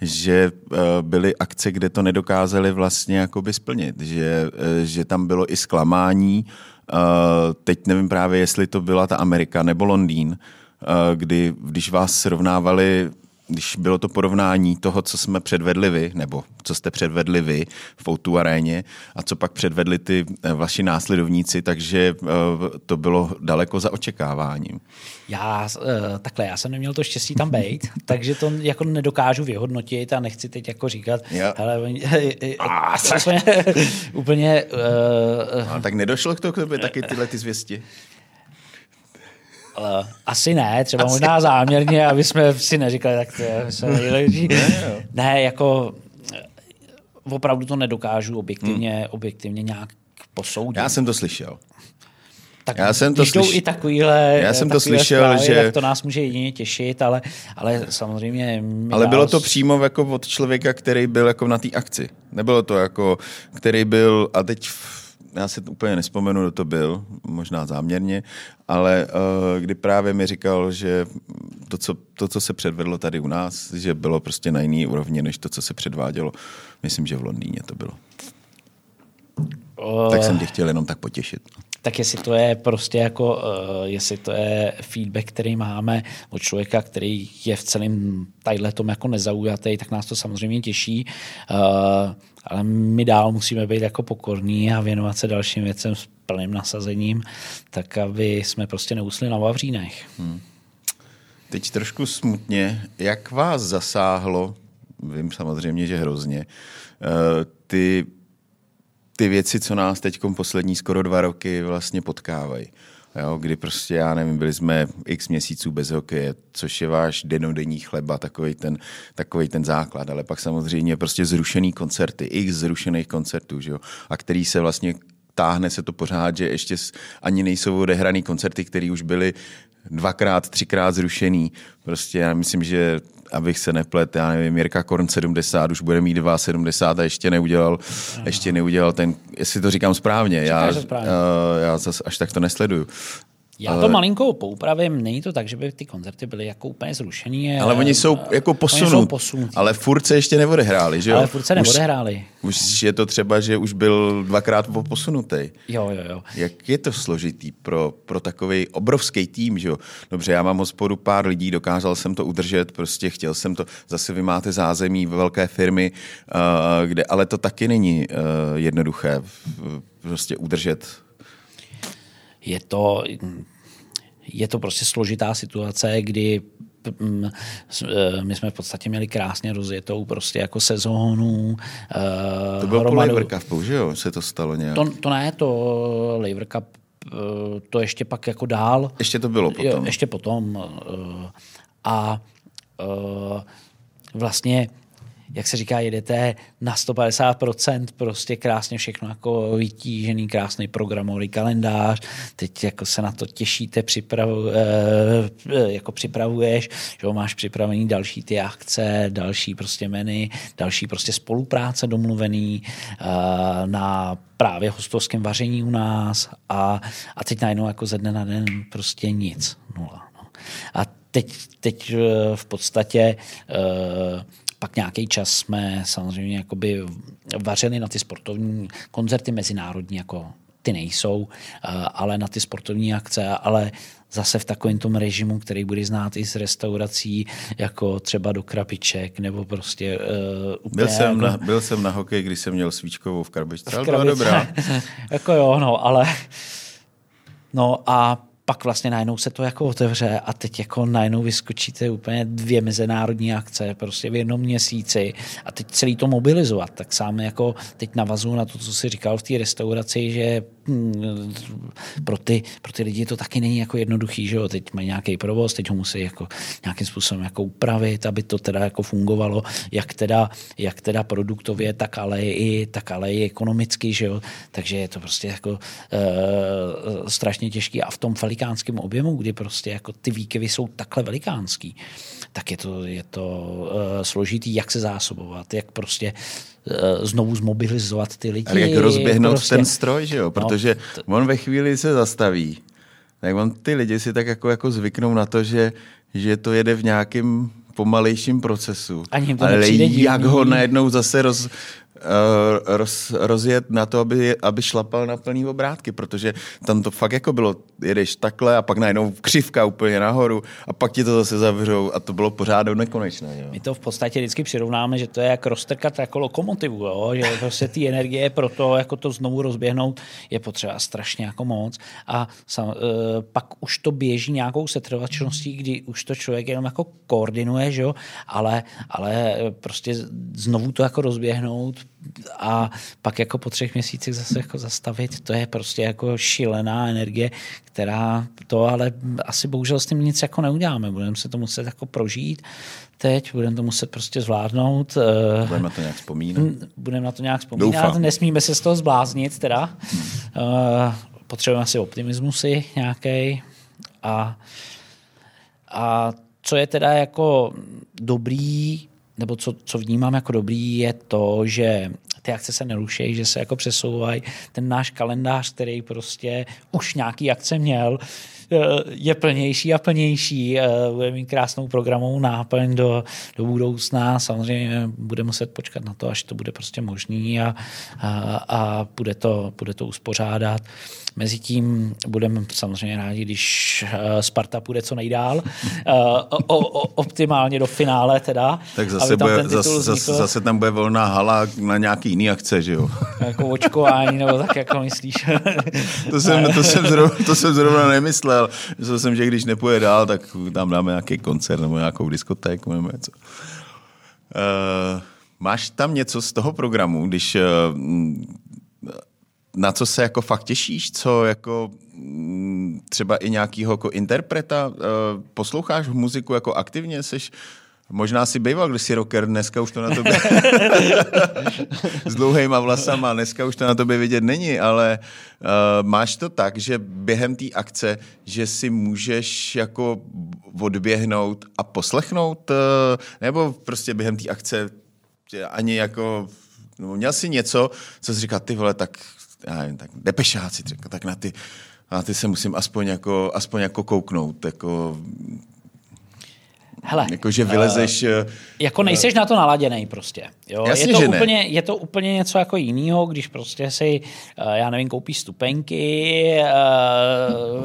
že byly akce, kde to nedokázali vlastně jakoby splnit, že, že tam bylo i zklamání. Teď nevím právě, jestli to byla ta Amerika nebo Londýn, kdy když vás srovnávali když bylo to porovnání toho, co jsme předvedli vy, nebo co jste předvedli vy v Outu aréně a co pak předvedli ty eh, vaši následovníci, takže eh, to bylo daleko za očekáváním. Já eh, takhle, já jsem neměl to štěstí tam být, takže to jako nedokážu vyhodnotit a nechci teď jako říkat, ja. hele, úplně, úplně uh, tak nedošlo k tomu taky tyhle ty zvěsti? Uh, asi ne, třeba asi. možná záměrně, aby jsme si neříkali, tak to je nejlepší. ne, jako eh, opravdu to nedokážu objektivně, hmm. objektivně nějak posoudit. Já jsem to slyšel. Tak já jsem to slyš... i takovýhle, já jsem to slyšel, zprávy, že... To nás může jedině těšit, ale, ale samozřejmě... Ale bylo to přímo jako od člověka, který byl jako na té akci. Nebylo to jako, který byl, a teď já si úplně nespomenu, kdo to byl, možná záměrně, ale uh, kdy právě mi říkal, že to co, to, co se předvedlo tady u nás, že bylo prostě na jiný úrovni, než to, co se předvádělo, myslím, že v Londýně to bylo. Uh, tak jsem tě chtěl jenom tak potěšit. Tak jestli to je prostě jako, uh, jestli to je feedback, který máme od člověka, který je v celém tadyhle tom jako nezaujatý, tak nás to samozřejmě těší. Uh, ale my dál musíme být jako pokorní a věnovat se dalším věcem s plným nasazením, tak aby jsme prostě neusli na Vavřínech. Hmm. Teď trošku smutně, jak vás zasáhlo, vím samozřejmě, že hrozně, uh, ty ty věci, co nás teď poslední skoro dva roky vlastně potkávají. Jo, kdy prostě, já nevím, byli jsme x měsíců bez hokeje, což je váš denodenní chleba, takový ten, takový ten základ, ale pak samozřejmě prostě zrušený koncerty, x zrušených koncertů, že jo, a který se vlastně táhne se to pořád, že ještě ani nejsou odehraný koncerty, které už byly dvakrát, třikrát zrušený. Prostě já myslím, že abych se neplet, já nevím, Jirka Korn 70, už bude mít 2,70 a ještě neudělal, ještě neudělal ten, jestli to říkám správně, já. Uh, já zase až tak to nesleduju. Já to malinko poupravím, není to tak, že by ty koncerty byly jako úplně zrušený. Ale oni jsou jako posunut, ale furt se ještě neodehráli, že jo? Ale furt se neodehráli. Už, už je to třeba, že už byl dvakrát posunutý. Jo, jo, jo. Jak je to složitý pro, pro takový obrovský tým, že jo? Dobře, já mám hospodu pár lidí, dokázal jsem to udržet, prostě chtěl jsem to, zase vy máte zázemí velké firmy, uh, kde, ale to taky není uh, jednoduché prostě udržet je to, je to prostě složitá situace, kdy mm, eh, my jsme v podstatě měli krásně rozjetou prostě jako sezónu. Eh, to bylo hromadu... po Laver Cupu, že jo? Se to stalo nějak? To, to ne, to Laver Cup eh, to ještě pak jako dál. Ještě to bylo potom. Jo, ještě potom. A vlastně jak se říká, jedete na 150%, prostě krásně všechno jako vytížený, krásný programový kalendář, teď jako se na to těšíte, připravu, eh, jako připravuješ, že máš připravený další ty akce, další prostě menu, další prostě spolupráce domluvený eh, na právě hostovském vaření u nás a, a teď najednou jako ze dne na den prostě nic, nula. No. A teď, teď eh, v podstatě uh, pak nějaký čas jsme samozřejmě jakoby vařili na ty sportovní koncerty mezinárodní, jako ty nejsou, eh, ale na ty sportovní akce, ale zase v takovém tom režimu, který bude znát i z restaurací, jako třeba do krabiček, nebo prostě uh, byl, jsem jako... na, byl jsem na hokej, když jsem měl svíčkovou v krabičce, ale byla dobrá. jako jo, no, ale no a pak vlastně najednou se to jako otevře a teď jako najednou vyskočíte úplně dvě mezinárodní akce prostě v jednom měsíci a teď celý to mobilizovat, tak sám jako teď navazuju na to, co jsi říkal v té restauraci, že pro ty, pro ty lidi to taky není jako jednoduchý, že jo, teď mají nějaký provoz, teď ho musí jako nějakým způsobem jako upravit, aby to teda jako fungovalo, jak teda, jak teda produktově, tak ale i, tak ale i ekonomicky, že jo, takže je to prostě jako uh, strašně těžký. A v tom velikánském objemu, kdy prostě jako ty výkyvy jsou takhle velikánský, tak je to, je to uh, složitý, jak se zásobovat, jak prostě uh, znovu zmobilizovat ty lidi. Ale jak rozběhnout prostě... ten stroj, že jo? No, Protože no, to... on ve chvíli se zastaví, tak on ty lidi si tak jako, jako zvyknou na to, že, že to jede v nějakém pomalejším procesu. Ani to Ale jak ho najednou zase roz, roz, rozjet na to, aby, aby šlapal na plný obrátky, protože tam to fakt jako bylo, jedeš takhle a pak najednou křivka úplně nahoru a pak ti to zase zavřou a to bylo pořád do nekonečné. Jo. My to v podstatě vždycky přirovnáme, že to je jak roztrkat jako lokomotivu, jo? že prostě ty energie pro to, jako to znovu rozběhnout, je potřeba strašně jako moc a sam, uh, pak už to běží nějakou setrvačností, kdy už to člověk jenom jako koordinuje, že jo? Ale, ale prostě znovu to jako rozběhnout, a pak jako po třech měsících zase jako zastavit, to je prostě jako šílená energie, která to ale asi bohužel s tím nic jako neuděláme. Budeme se to muset jako prožít teď, budeme to muset prostě zvládnout. Eh, budeme na to nějak vzpomínat. Budeme na to nějak vzpomínat, Doufám. nesmíme se z toho zbláznit teda. Hmm. Uh, potřebujeme asi optimismus nějaký a, a co je teda jako dobrý nebo co, co vnímám jako dobrý, je to, že ty akce se neruší, že se jako přesouvají. Ten náš kalendář, který prostě už nějaký akce měl, je plnější a plnější. Bude mít krásnou programovou náplň do, do budoucna. Samozřejmě bude muset počkat na to, až to bude prostě možný a, a, a bude, to, bude to uspořádat. Mezitím budeme samozřejmě rádi, když Sparta půjde co nejdál. o, o, optimálně do finále teda. Tak zase, bude, zase, zase, zase tam bude volná hala na nějaký jiný akce, že jo? Jako očkování, nebo tak jako myslíš. to, jsem, to, jsem zrovna, to jsem zrovna nemyslel. Myslel jsem, že když nepůjde dál, tak tam dáme nějaký koncert nebo nějakou diskotéku nebo něco. Uh, máš tam něco z toho programu, když uh, na co se jako fakt těšíš, co jako mm, třeba i nějakýho jako interpreta, uh, posloucháš muziku jako aktivně, seš Možná si býval když si rocker, dneska už to na tobě s dlouhýma vlasama, dneska už to na tobě vidět není, ale uh, máš to tak, že během té akce, že si můžeš jako odběhnout a poslechnout, uh, nebo prostě během té akce ani jako, no, měl si něco, co jsi říkal, ty vole, tak, já nevím, tak depešáci, tak na ty, na ty se musím aspoň jako, aspoň jako kouknout, jako Hele, jako, že vylezeš... Uh, jako nejseš uh, na to naladěný prostě. Jo? Jasně, je, to že úplně, ne. je to úplně něco jako jiného, když prostě si, uh, já nevím, koupíš stupenky,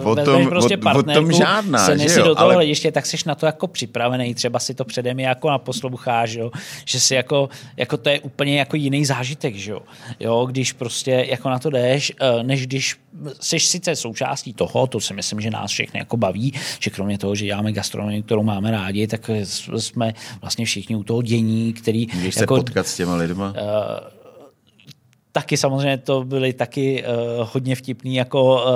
uh, o tom, prostě o, o tom žádná, se že jo? do toho ale... hlediště, tak jsi na to jako připravený, třeba si to předem jako naposloucháš, jo? že si jako, jako to je úplně jako jiný zážitek, že jo? jo? když prostě jako na to jdeš, uh, než když jsi sice součástí toho, to si myslím, že nás všechny jako baví, že kromě toho, že děláme gastronomii, kterou máme rádi, tak jsme vlastně všichni u toho dění, který... Můžeš jako, se potkat s těma lidma? Uh, taky samozřejmě to byly taky uh, hodně vtipný jako uh,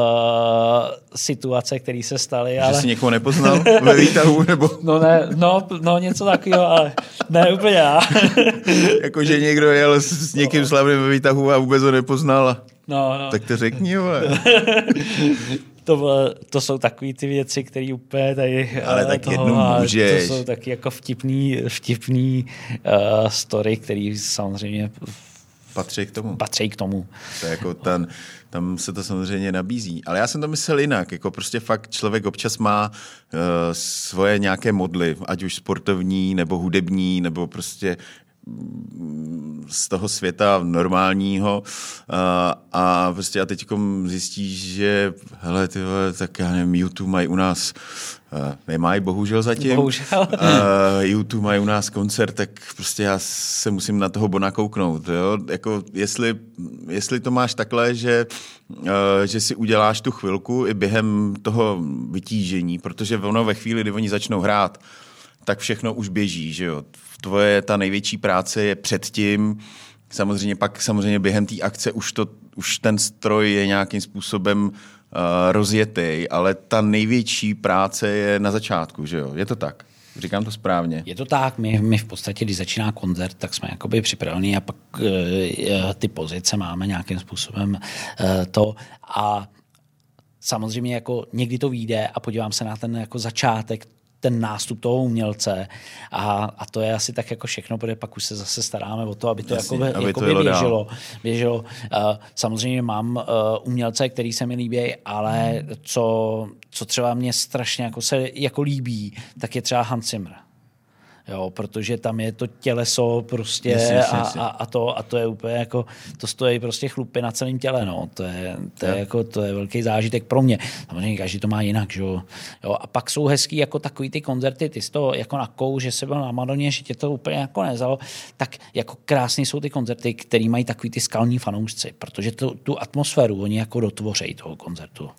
situace, které se staly. Že ale... jsi někoho nepoznal ve výtahu? Nebo... no, ne, no, no něco takového, ale ne úplně já. jako, že někdo jel s, s někým slavným ve výtahu a vůbec ho nepoznal. No, no. Tak to řekni, vole. to, to jsou takové ty věci, které úplně tady... Ale tak toho, jednou můžeš. To jsou taky jako vtipný, vtipný uh, story, který samozřejmě patří k tomu. Patří k tomu. To je jako ten, tam se to samozřejmě nabízí. Ale já jsem to myslel jinak. Jako prostě fakt člověk občas má uh, svoje nějaké modly, ať už sportovní, nebo hudební, nebo prostě z toho světa normálního a, a prostě a teď zjistíš, že hele, ty vole, tak já nevím, YouTube mají u nás nemají, bohužel zatím. Bohužel. Uh, YouTube mají u nás koncert, tak prostě já se musím na toho Bona kouknout. Jo? Jako jestli, jestli to máš takhle, že, uh, že si uděláš tu chvilku i během toho vytížení, protože ono ve chvíli, kdy oni začnou hrát, tak všechno už běží, že jo. Tvoje ta největší práce je předtím, samozřejmě pak samozřejmě během té akce už, to, už ten stroj je nějakým způsobem uh, rozjetý, ale ta největší práce je na začátku, že jo. Je to tak? Říkám to správně. Je to tak, my, my v podstatě, když začíná koncert, tak jsme jakoby připraveni a pak uh, ty pozice máme nějakým způsobem uh, to a samozřejmě jako někdy to vyjde a podívám se na ten jako začátek ten nástup toho umělce a, a to je asi tak jako všechno, protože pak už se zase staráme o to, aby to Jasně, jakoby, aby jakoby to běželo. běželo. Uh, samozřejmě mám uh, umělce, který se mi líbí, ale hmm. co, co třeba mě strašně jako se jako líbí, tak je třeba Hans Zimmer jo, protože tam je to těleso prostě jasně, jasně, a, a, a, to, a to je úplně jako, to stojí prostě chlupy na celém těle, no, to je, to je, jako, to je velký zážitek pro mě. Samozřejmě každý to má jinak, že jo. A pak jsou hezký jako takový ty koncerty, ty jsi to jako na kou, že se byl na Madoně, že tě to úplně jako nezalo, tak jako krásný jsou ty koncerty, který mají takový ty skalní fanoušci, protože tu, tu atmosféru oni jako dotvořejí toho koncertu.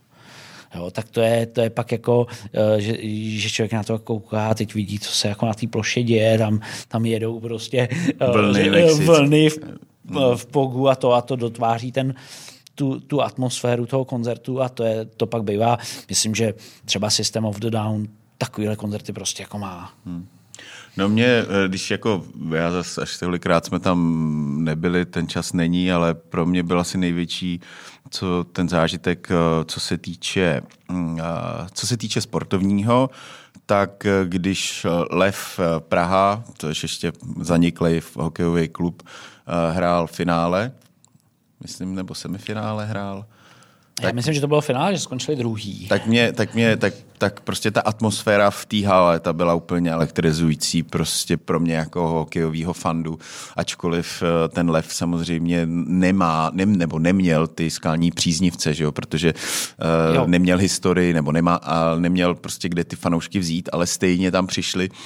Jo, tak to je, to je pak jako, eh, že, že člověk na to kouká, teď vidí, co se jako na té ploše děje, tam, tam jedou prostě eh, vlny, vlny v, v pogu a to a to dotváří ten, tu, tu atmosféru toho koncertu a to, je, to pak bývá, myslím, že třeba System of the Down takovýhle koncerty prostě jako má. Hmm. No mě, eh, když jako, já zase až tolikrát jsme tam nebyli, ten čas není, ale pro mě byl asi největší co ten zážitek, eh, co se týče, mm, eh, co se týče sportovního, tak když Lev Praha, to je ještě zaniklý hokejový klub, hrál finále, myslím, nebo semifinále hrál, Já tak, myslím, že to bylo finále, že skončili druhý. Tak mě, tak mě, tak, tak prostě ta atmosféra v té hale, ta byla úplně elektrizující prostě pro mě jako hokejového fandu, ačkoliv eh, ten lev samozřejmě nemá, ne, nebo neměl ty skalní příznivce, že jo, protože uh, jo. neměl historii, nebo nemá, a neměl prostě kde ty fanoušky vzít, ale stejně tam přišli uh,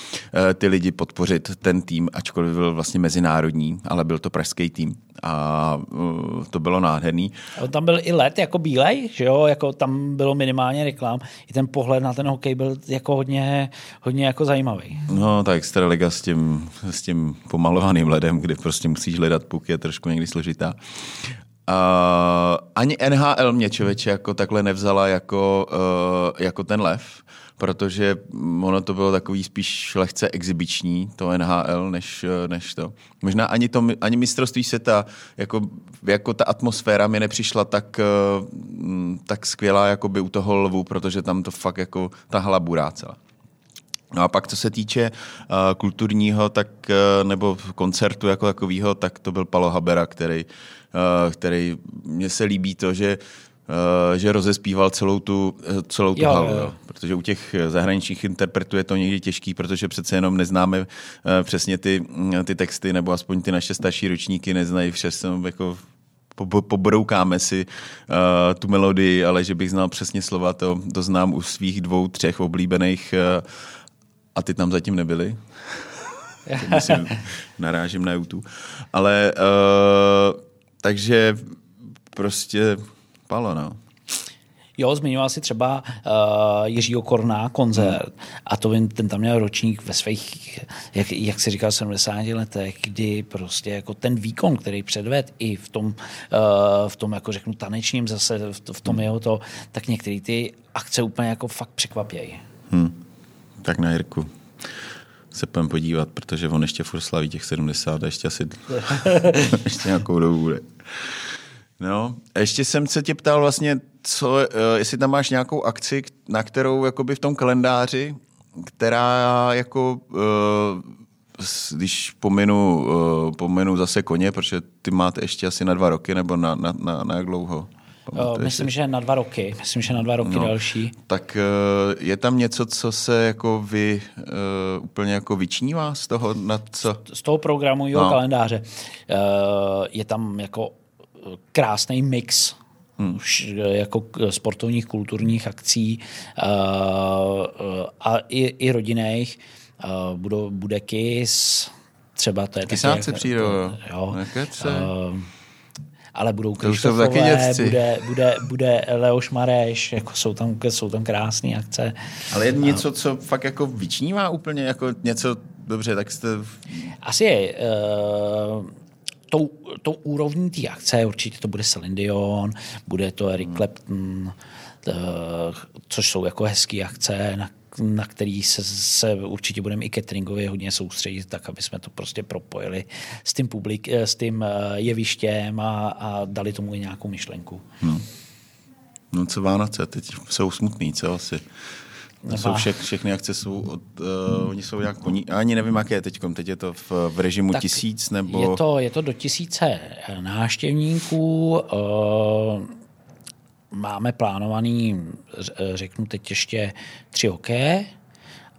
ty lidi podpořit ten tým, ačkoliv byl vlastně mezinárodní, ale byl to pražský tým a uh, to bylo nádherný. Tam byl i let jako bílej, že jo, jako tam bylo minimálně reklám. I ten pohled na ten hokej byl jako hodně, hodně jako zajímavý. No, tak Extraliga s tím, s tím pomalovaným ledem, kde prostě musíš hledat puk, je trošku někdy složitá. Uh, ani NHL mě člověče jako takhle nevzala jako, uh, jako ten lev protože ono to bylo takový spíš lehce exibiční, to NHL, než, než to. Možná ani, to, ani mistrovství světa, jako, jako ta atmosféra mi nepřišla tak, tak skvělá jako by u toho lvu, protože tam to fakt jako ta hala burá celá. No a pak, co se týče uh, kulturního, tak, uh, nebo koncertu jako takového, tak to byl Palo Habera, který, uh, který mně se líbí to, že Uh, že rozespíval celou tu, celou tu jo, halu. Jo. Protože u těch zahraničních interpretů je to někdy těžký, protože přece jenom neznáme uh, přesně ty, ty texty, nebo aspoň ty naše starší ročníky neznají přesně jako pobroukáme si uh, tu melodii, ale že bych znal přesně slova, to, to znám u svých dvou, třech oblíbených uh, a ty tam zatím nebyly. Myslím, narážím na YouTube. Ale uh, takže prostě Palo, no. Jo, zmiňoval si třeba uh, Jiřího Korná koncert hmm. a to vím, ten tam měl ročník ve svých, jak, jak si říkal, 70 letech, kdy prostě jako ten výkon, který předved i v tom, uh, v tom jako řeknu tanečním zase, v, v tom hmm. jeho to, tak některé ty akce úplně jako fakt překvapějí. Hmm. Tak na Jirku se půjdeme podívat, protože on ještě furt slaví těch 70 a ještě asi ještě nějakou dobu bude. No, a ještě jsem se tě ptal vlastně, co, eh, jestli tam máš nějakou akci, na kterou jakoby v tom kalendáři, která jako, eh, když pominu, eh, pominu zase koně, protože ty máte ještě asi na dva roky, nebo na, na, na, na jak dlouho? Pamatuješ Myslím, že na dva roky. Myslím, že na dva roky no, další. Tak je tam něco, co se jako vy uh, úplně jako vyčnívá z toho, na co? Z toho programu no. kalendáře. Je tam jako krásný mix hmm. už jako sportovních, kulturních akcí a i, i rodinných. Budou, bude KIS, třeba to je Kysáci taky... přijdou, jo. jo. Uh, ale budou Krištofové, bude, bude, bude Leoš Mareš, jako jsou tam, jsou tam krásné akce. Ale je něco, co fakt jako vyčnívá úplně, jako něco, dobře, tak jste... Asi je. Uh, tou, tou úrovní té akce určitě to bude Celine Dion, bude to Eric hmm. Clapton, t, což jsou jako hezké akce, na, na který se, se určitě budeme i cateringově hodně soustředit, tak aby jsme to prostě propojili s tím, publik, s tím eh, jevištěm a, a dali tomu i nějakou myšlenku. Hmm. No co Vánoce, teď jsou smutný, co asi? To jsou vše, všechny akce jsou, od, uh, oni jsou nějak, oni, ani nevím, jaké je teď, teď je to v, v režimu tak tisíc, nebo... Je to, je to do tisíce návštěvníků, uh, máme plánovaný, řeknu teď ještě tři hokeje,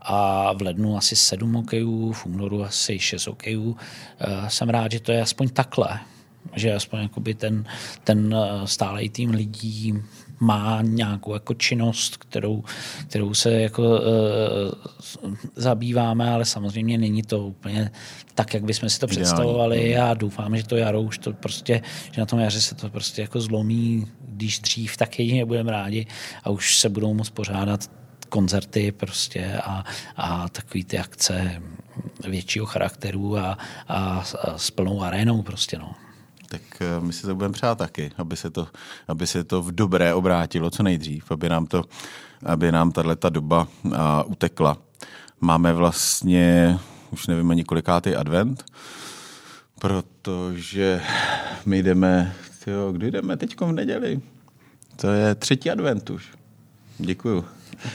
a v lednu asi sedm hokejů, v únoru asi šest hokejů. Uh, jsem rád, že to je aspoň takhle, že aspoň ten, ten stálej tým lidí má nějakou jako činnost, kterou, kterou se jako uh, zabýváme, ale samozřejmě není to úplně tak, jak bychom si to představovali. a doufám, že to jaro už to prostě, že na tom jaře se to prostě jako zlomí, když dřív, tak jedině budeme rádi a už se budou moct pořádat koncerty prostě a, a takový ty akce většího charakteru a, a, a s plnou arénou prostě, no tak eh, my si to budeme přát taky, aby se to, aby se to v dobré obrátilo co nejdřív, aby nám to, aby nám tato doba a, utekla. Máme vlastně, už nevím ani kolikátý advent, protože my jdeme, tyjo, kdy jdeme teď v neděli? To je třetí advent už. Děkuju.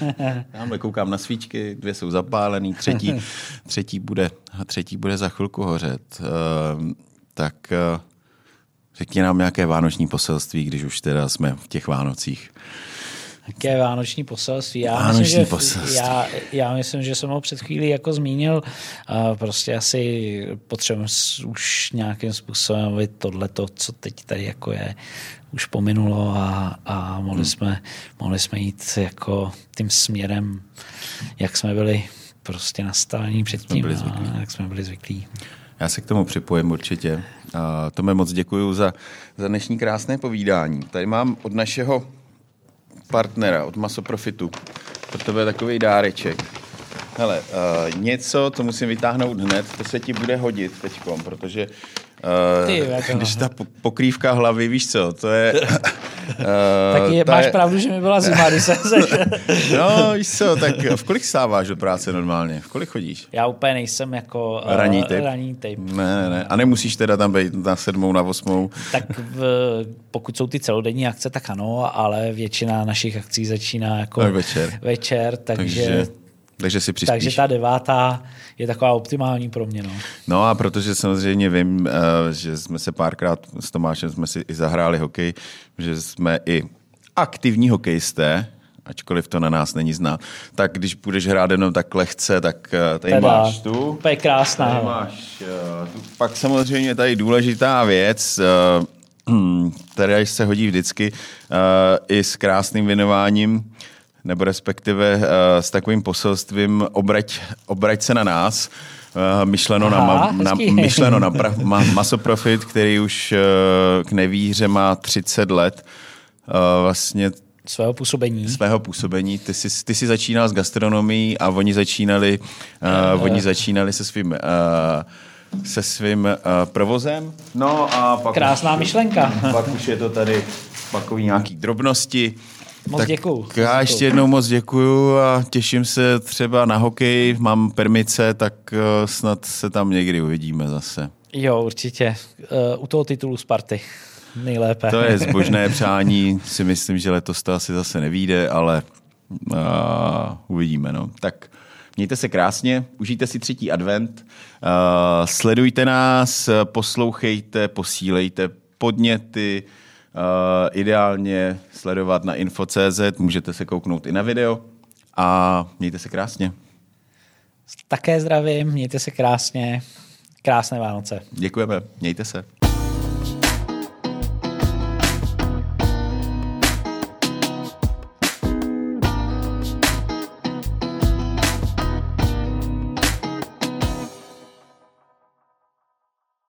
Tamhle koukám na svíčky, dvě jsou zapálený, třetí, třetí, bude, třetí bude za chvilku hořet. Uh, tak uh, Řekni nám nějaké vánoční poselství, když už teda jsme v těch Vánocích. Jaké vánoční poselství? Já Vánoční myslím, že, poselství. Já, já myslím, že jsem ho před chvílí jako zmínil. A prostě asi potřebujeme už nějakým způsobem, aby tohleto, co teď tady jako je, už pominulo a, a mohli, Hmm. jsme, mohli jsme jít jako tím směrem, jak jsme byli prostě nastavení předtím, jak jsme byli zvyklí. Já se k tomu připojím určitě. A Tome, moc děkuji za, za dnešní krásné povídání. Tady mám od našeho partnera, od Masoprofitu, pro tebe takový dáreček. Hele, uh, něco, co musím vytáhnout hned, to se ti bude hodit teďkom, protože uh, Ty, když ta po- pokrývka hlavy, víš co, to je... Uh, Tak je, ta máš je- pravdu, že mi byla zima, když jsem se... No, víš co, tak v kolik stáváš do práce normálně? V kolik chodíš? Já úplně nejsem jako eh, Ranní typ? ranní typ. Ne, ne, ne. A nemusíš teda tam být na sedmou, na osmou. Tak v, pokud jsou ty celodenní akce, tak ano, ale většina našich akcí začíná jako Tak večer. večer takže, Takže, takže si přispíš. takže ta devátá je taková optimální pro mě. No. No a protože samozřejmě vím, eh, že jsme se párkrát s Tomášem jsme si i zahráli hokej, že jsme i aktivní hokejisté, ačkoliv to na nás není znát, tak když budeš hrát jenom tak lehce, tak eh, tady Teda, máš tu. úplně krásná. Tady máš eh, tu. Pak samozřejmě tady důležitá věc, která se hodí vždycky i s krásným věnováním, nebo respektive eh, s takovým poselstvím obrať, obrať se na nás, eh, myšleno, na, Aha, ma- na, myšleno na pra, ma, Masoprofit, který už eh, k nevíře má 30 let. Eh, Vlastně Svého působení. svého působení. Ty jsi, ty jsi začínal s gastronomií a oni začínali, uh, oni začínali se svým, uh, se svým uh, provozem. No a pak Krásná už, myšlenka. Pak už je to tady takový nějaký drobnosti. Moc tak děkuju. Já Moc ještě děkuju. jednou moc děkuju a těším se třeba na hokej, mám permice, tak uh, snad se tam někdy uvidíme zase. Jo, určitě. Uh, u toho titulu Sparty. Nejlépe. To je zbožné přání, si myslím, že letos to asi zase nevíde, ale uh, uvidíme. No. Tak mějte se krásně, užijte si třetí advent, uh, sledujte nás, poslouchejte, posílejte podněty, ideálně sledovat na info.cz, můžete se kouknout i na video a mějte se krásně. Také zdravím, mějte se krásně. Krásné Vánoce. Děkujeme, mějte se.